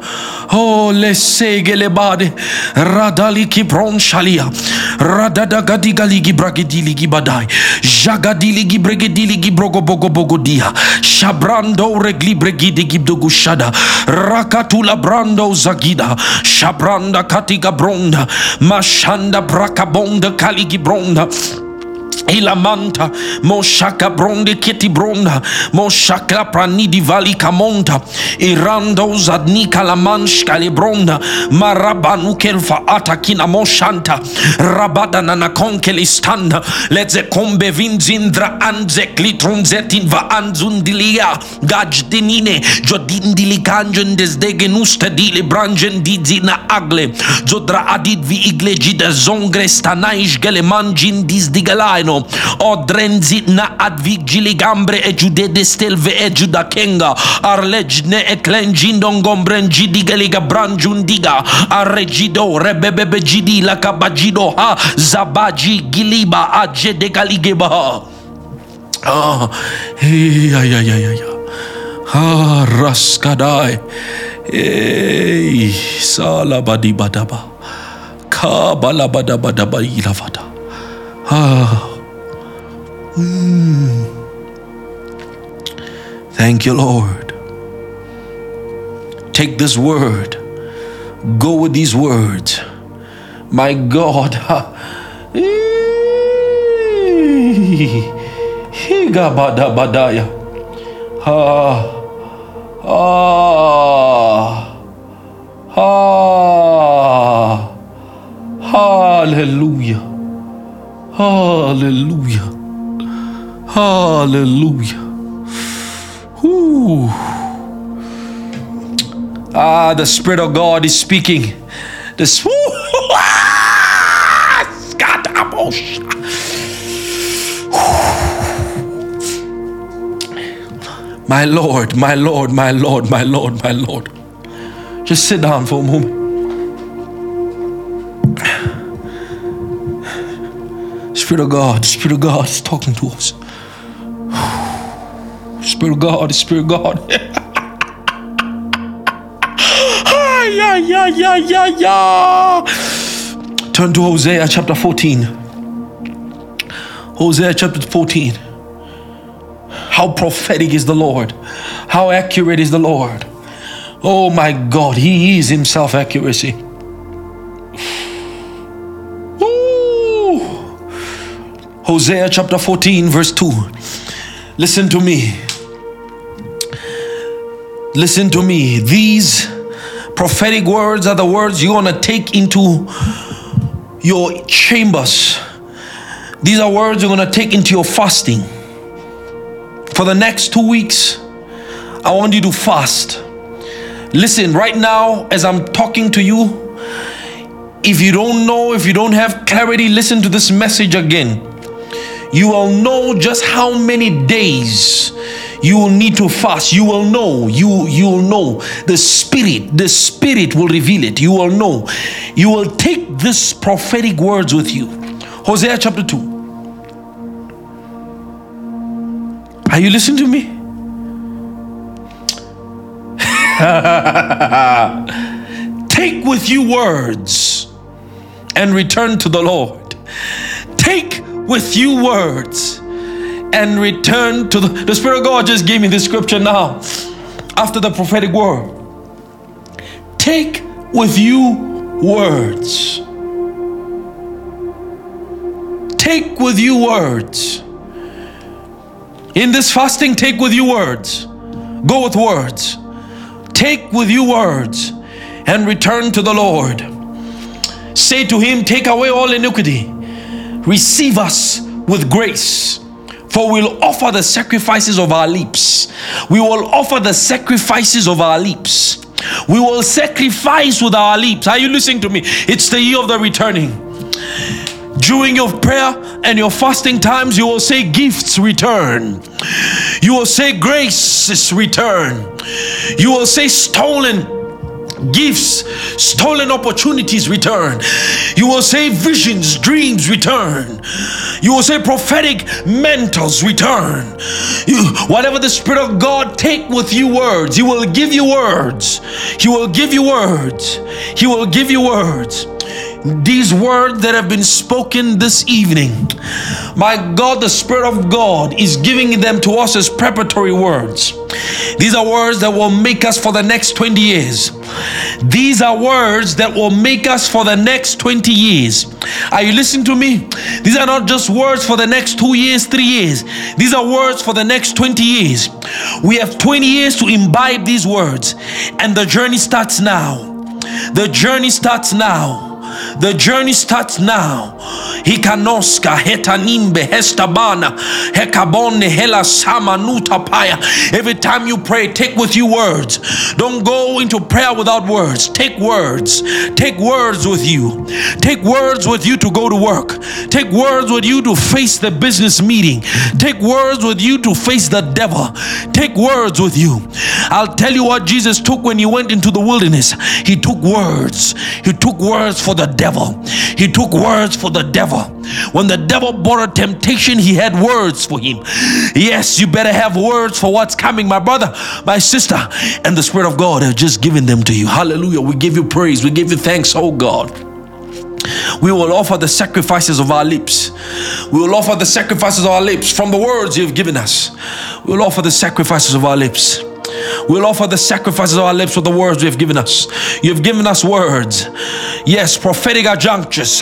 Oh, lesegelebade radaliki bronshalia radadagadigi bragidiligi badai jagadiligi bregediligi brogobogobogodia shabrando regli bregidigi bdogushada rakatula brando zagida shabranda katiga bronda mashanda brakabonda kaligi bronda Ilamanta, Moshaka Bronde Kitty Bronda, Moshakla Pranidi Vali Kamonta, Irando Zadnika Lamanshka Lebronda, Marabanu Kelfa Atakina Moshanta, Rabada Nanakonkeli Standa, Let's Kombe Vinzindra Anze Klitronzetin Va Anzundilia, Gaj Dinine, Jodindili Kanjan Desdegenusta Dili Branjen Dizina Agle, Zodra Adid Vi Iglejida Zongre Stanaish Gelemanjin Dizdigalaino. O drenzi na ad vigili gambre e giude de stelve e giuda kenga, arlegne e clengindon gombrengi digeliga brangiundiga, arregido rebebebe gidi la cabagido ha, zabagi giliba a de galigeba. Ah, ai ai ai ai. Ah, raskadai. Ei, salabadibadaba. Kabalabadabadaba ilavada. Ah, Mm. Thank you, Lord. Take this word, go with these words. My God. Ah. Ah. Ah. Hallelujah. Hallelujah. Hallelujah. Ooh. Ah, the Spirit of God is speaking. The [laughs] My Lord, my Lord, my Lord, my Lord, my Lord. Just sit down for a moment. Spirit of God, Spirit of God is talking to us. Spirit of God, Spirit God. yeah, yeah, yeah, yeah, yeah. Turn to Hosea chapter 14. Hosea chapter 14. How prophetic is the Lord? How accurate is the Lord? Oh my God, He is Himself accuracy. Ooh. Hosea chapter 14, verse 2. Listen to me. Listen to me. These prophetic words are the words you're going to take into your chambers. These are words you're going to take into your fasting. For the next two weeks, I want you to fast. Listen, right now, as I'm talking to you, If you don't know, if you don't have clarity, listen to this message again. You will know just how many days you will need to fast. You will know. You you will know. The spirit, the spirit will reveal it. You will know. You will take this prophetic words with you. Hosea chapter 2. Are you listening to me? [laughs] Take with you words and return to the Lord. Take with you words and return to the, the Spirit of God just gave me this scripture now after the prophetic word. Take with you words. Take with you words. In this fasting, take with you words. Go with words. Take with you words and return to the Lord. Say to him, Take away all iniquity, receive us with grace. For we'll offer the sacrifices of our lips. We will offer the sacrifices of our lips. We will sacrifice with our lips. Are you listening to me? It's the year of the returning. During your prayer and your fasting times, you will say, Gifts return. You will say, Grace return. You will say, Stolen gifts, stolen opportunities return. You will say visions, dreams return. You will say prophetic mentors return. You, whatever the Spirit of God take with you words, He will give you words. He will give you words. He will give you words these words that have been spoken this evening, my God, the Spirit of God is giving them to us as preparatory words. These are words that will make us for the next 20 years. These are words that will make us for the next 20 years. Are you listening to me? These are not just words for the next two years, three years. These are words for the next 20 years. We have 20 years to imbibe these words, and the journey starts now. The journey starts now. The journey starts now. Hikanoska hetanimbe hestabana hekabone hela samanuta paya. Every time you pray, take with you words. Don't go into prayer without words. Take words. Take words with you. Take words with you to go to work. Take words with you to face the business meeting. Take words with you to face the devil. Take words with you. I'll tell you what Jesus took when he went into the wilderness. He took words. He took words for the devil. He took words for the devil. When the devil brought a temptation, he had words for him. Yes, you better have words for what's coming, my brother, my sister. And the Spirit of God has just given them to you. Hallelujah. We give you praise. We give you thanks, oh God. We will offer the sacrifices of our lips. We will offer the sacrifices of our lips from the words you have given us. We will offer the sacrifices of our lips. We'll offer the sacrifices of our lips with the words you have given us. You have given us words. Yes, prophetic adjunctures.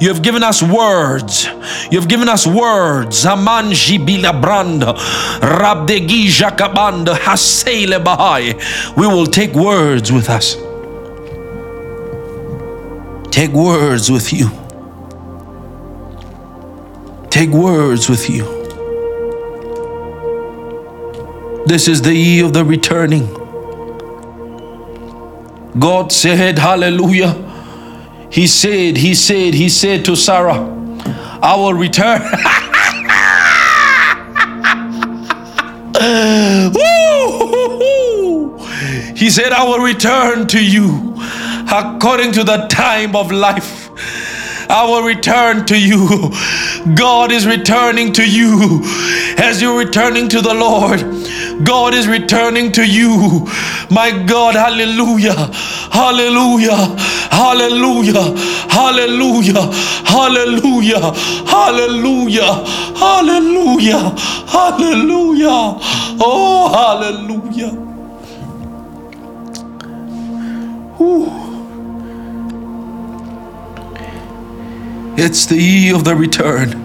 You have given us words. You have given us words. Amanji bilabranda. Rabdegi jakabanda. Hasele bahai. We will take words with us. Take words with you. Take words with you. This is the year of the returning. God said, Hallelujah. He said, He said, He said to Sarah, I will return. [laughs] he said, I will return to you according to the time of life. I will return to you. God is returning to you as you're returning to the Lord. God is returning to you. My God, hallelujah, hallelujah, hallelujah, hallelujah, hallelujah, hallelujah, hallelujah, hallelujah, oh, hallelujah. Whew. It's the year of the return.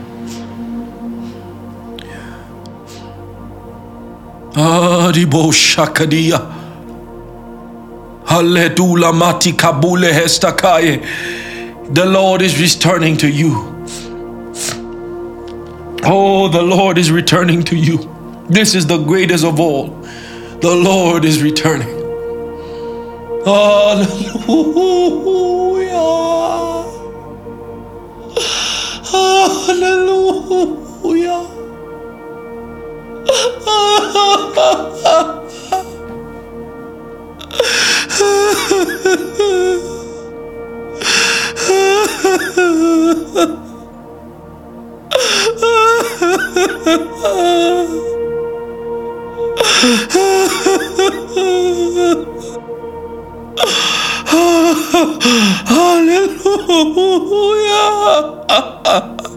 Aribo shakadia. Haledula mati kabule hestakaye. The Lord is returning to you. Oh, the Lord is returning to you. This is the greatest of all. The Lord is returning. Hallelujah. Hallelujah. 啊！[laughs] 哈利路亚！啊啊啊！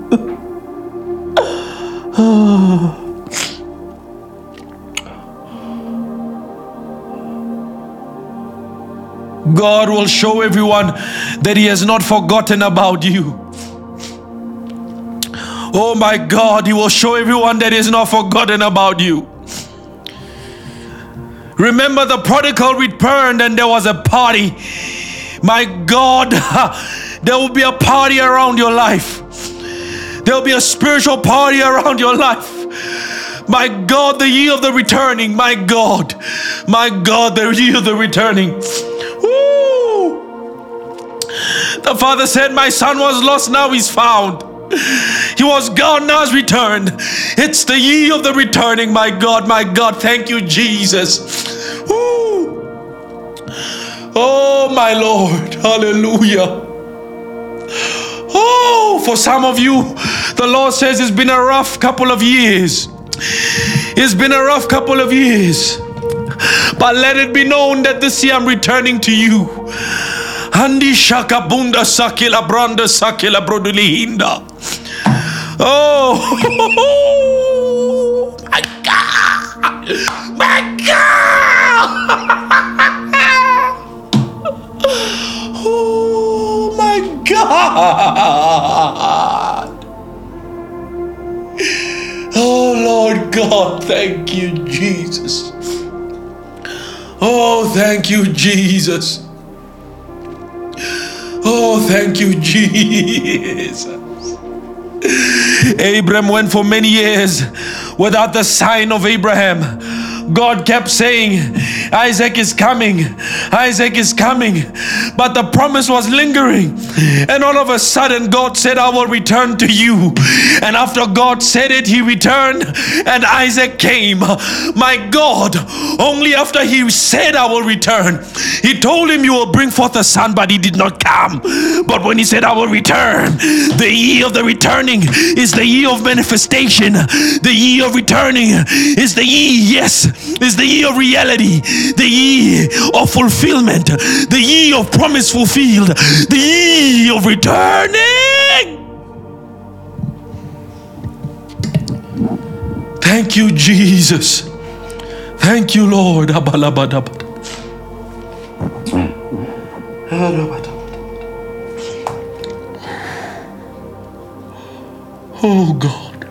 [sighs] God will show everyone that He has not forgotten about you. Oh my God, He will show everyone that He has not forgotten about you. Remember, the prodigal returned and there was a party. My God, [laughs] there will be a party around your life. There will be a spiritual party around your life. My God, the year of the returning. My God, my God, the year of the returning. The father said, My son was lost, now he's found. He was gone, now he's returned. It's the year of the returning, my God, my God. Thank you, Jesus. Woo. Oh, my Lord. Hallelujah. Oh, for some of you, the Lord says it's been a rough couple of years. It's been a rough couple of years. But let it be known that this year I'm returning to you. Andi shakabunda sakila branda sakila brodulihinda. Oh, [laughs] my God. My God. [laughs] [laughs] Oh, Lord God, thank you, Jesus. Oh, thank you, Jesus. Oh, thank you, Jesus. Abram went for many years without the sign of Abraham. God kept saying, Isaac is coming, Isaac is coming. But the promise was lingering. And all of a sudden, God said, I will return to you. And after God said it, he returned and Isaac came. My God, only after he said, I will return, he told him, You will bring forth a son, but he did not come. But when he said, I will return, the year of the returning is the year of manifestation. The year of returning is the year, yes, is the year of reality, the year of fulfillment, the year of promise fulfilled, the year of returning. Thank you, Jesus. Thank you, Lord. Oh God.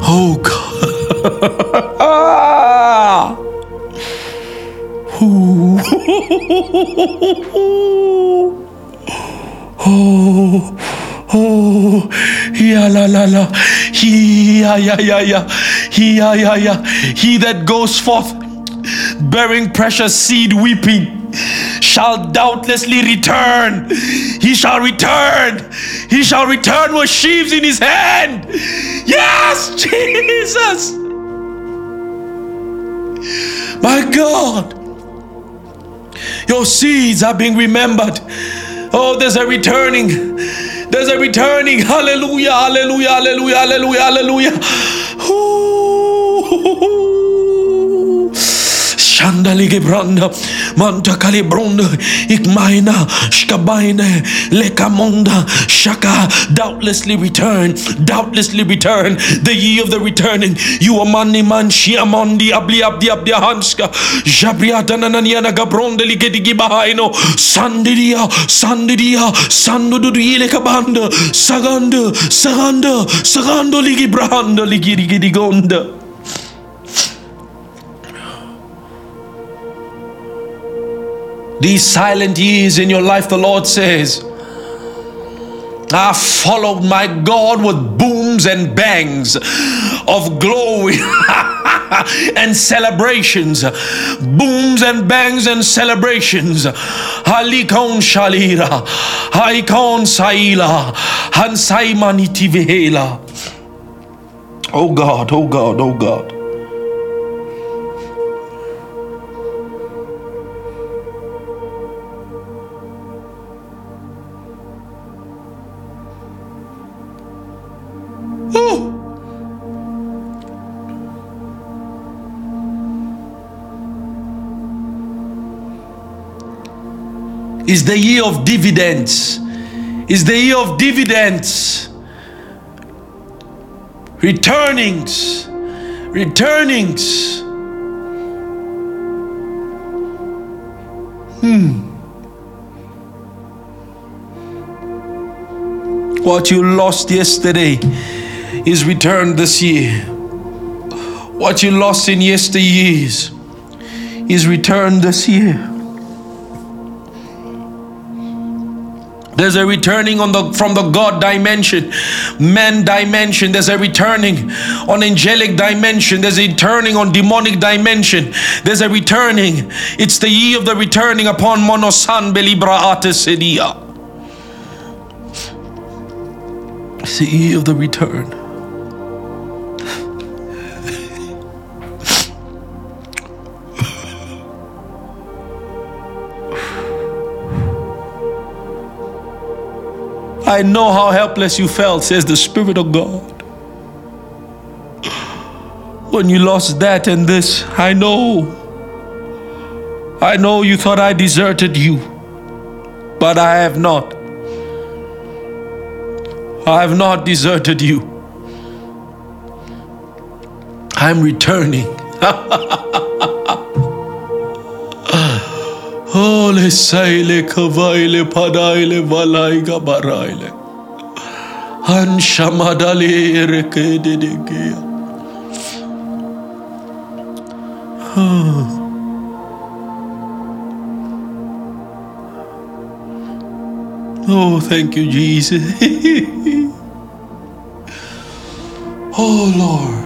Oh God. [laughs] oh, oh, Oh, ya la la la, he ya ya ya ya, he ya ya, he that goes forth bearing precious seed, weeping, shall doubtlessly return. He shall return. He shall return with sheaves in his hand. Yes, [laughs] Jesus. My God. Your seeds are being remembered. Oh, there's a returning. There's a returning. Hallelujah, hallelujah, hallelujah, hallelujah, hallelujah. Shanda ligebranda, manta kalibronda, ikmaina, shkabaine, lekamonda, shaka, doubtlessly return, doubtlessly return, the year of the returning. You are mani man, shiamondi, abli abdi abdi hanska, jabriata nananiana gabronda ligedigi bahaino, sandidia, sandidia, sanduduile kabanda, saganda, saganda, sagando ligi brahanda, ligi gonda. These silent years in your life, the Lord says, I followed my God with booms and bangs of glory [laughs] and celebrations. Booms and bangs and celebrations. Halikon Shalira, Haikon Saila, Hansai Manitivela. Oh God, oh God, oh God. Is the year of dividends. Is the year of dividends. Returnings. Returnings. Hmm. What you lost yesterday is returned this year. What you lost in yesteryears is returned this year. There's a returning on the from the God dimension, man dimension. There's a returning on angelic dimension. There's a returning on demonic dimension. There's a returning. It's the ye of the returning upon monosan belibra atesidia. It's the ye of the return. I know how helpless you felt, says the Spirit of God. When you lost that and this, I know. I know you thought I deserted you, but I have not. I have not deserted you. I'm returning. [laughs] Ole saile kavaile padaile valaiga baraile. Han shamadali erekede degea. Oh, thank you, Jesus. [laughs] oh, Lord.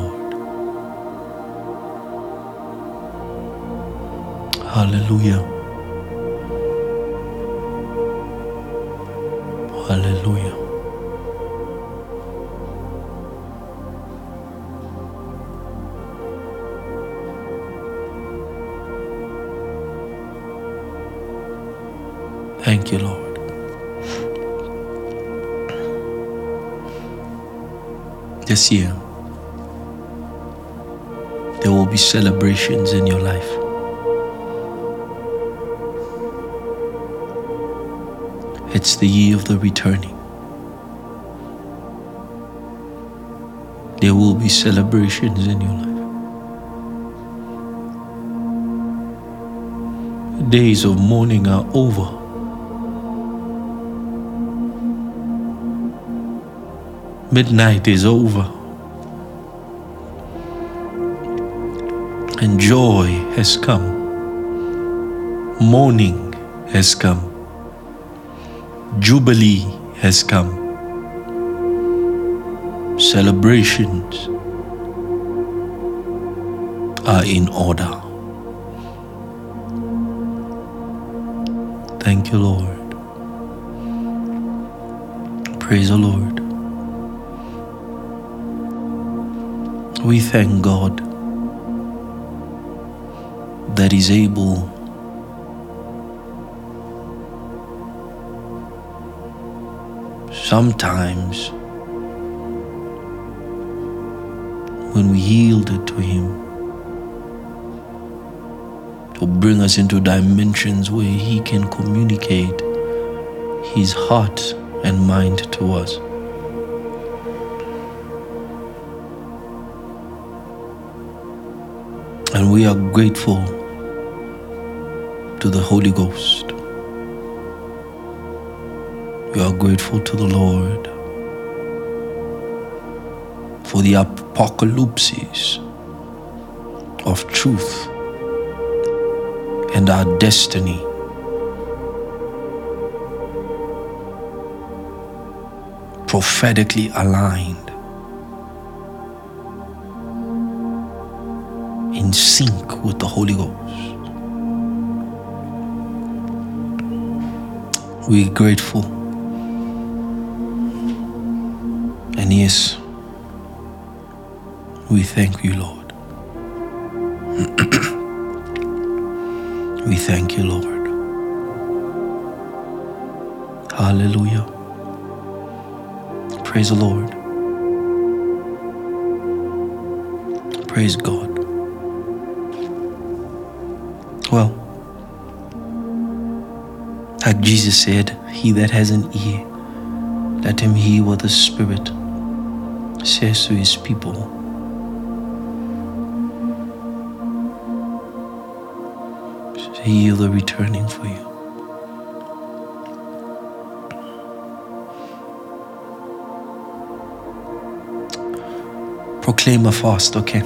Hallelujah. Hallelujah. Thank you, Lord. This year, there will be celebrations in your life. It's the year of the returning. There will be celebrations in your life. Days of mourning are over. Midnight is over. And joy has come. Morning has come. Jubilee has come. Celebrations are in order. Thank you, Lord. Praise the Lord. We thank God that He's able sometimes when we yielded to Him to bring us into dimensions where He can communicate His heart and mind to us. And we are grateful to the Holy Ghost. We are grateful to the Lord for the apocalypses of truth and our destiny. Prophetically aligned in sync with the Holy Ghost. We're grateful. And yes, we thank you, Lord. we thank you, Lord. Hallelujah. Praise the Lord. Praise God. Well, like Jesus said, He that has an ear, let him hear what the Spirit says to His people. Heal the returning for you. Proclaim a fast, okay?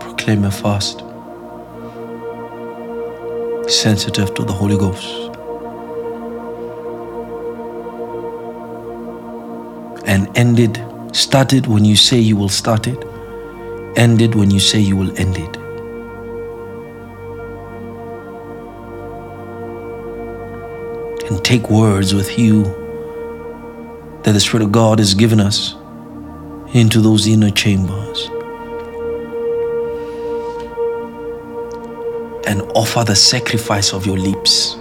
Proclaim a fast. Sensitive to the Holy Ghost. And ended, started when you say you will start it. ended when you say you will end it. And take words with you that the Spirit of God has given us into those inner chambers. And offer the sacrifice of your lips.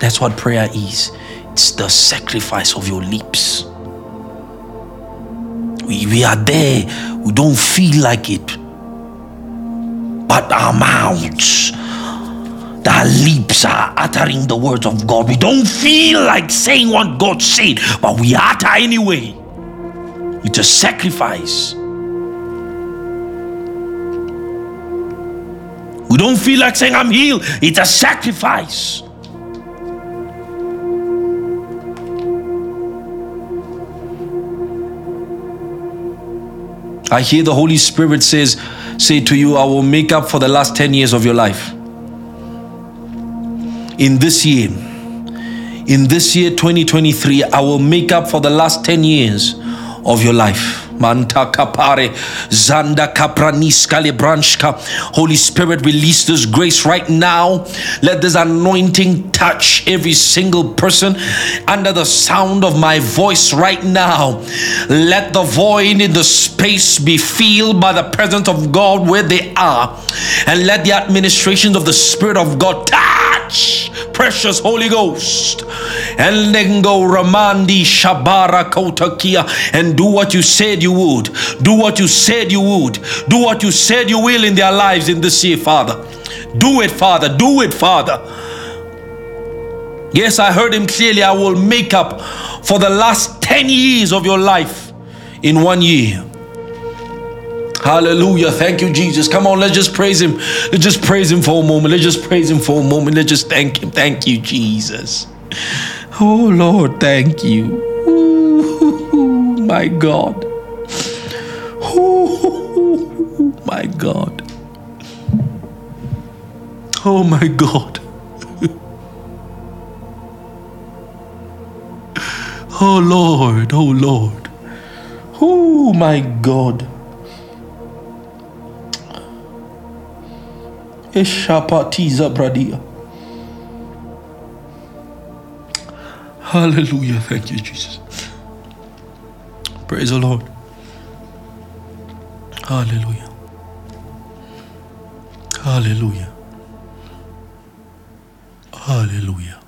That's what prayer is. It's the sacrifice of your lips. We, we are there. We don't feel like it. But our mouths, our lips are uttering the words of God. We don't feel like saying what God said, but we utter anyway. It's a sacrifice. We don't feel like saying, I'm healed. It's a sacrifice. I hear the Holy Spirit says, say to you, I will make up for the last 10 years of your life. In this year, in this year 2023, I will make up for the last 10 years of your life. Manta kapare, zanda kapraniska lebranshka. Holy Spirit, release this grace right now. Let this anointing touch every single person under the sound of my voice right now. Let the void in the space be filled by the presence of God where they are. And let the administrations of the Spirit of God touch precious Holy Ghost. And then go Ramandi Shabara Kotakia and do what you said you would. Do what you said you would. Do what you said you will in their lives in this year, Father. Do it, Father. Do it, Father. Yes, I heard him clearly. I will make up for the last 10 years of your life in one year. Hallelujah. Thank you, Jesus. Come on, let's just praise him. Let's just praise him for a moment. Let's just praise him for a moment. Let's just thank him. Thank you, Jesus. Oh, Lord, thank you. [laughs] [laughs] My God. Oh, my God. Oh my God. oh Lord, oh Lord. Oh my God. Hallelujah. Thank you, Jesus. Praise the Lord. Hallelujah. Hallelujah. Hallelujah.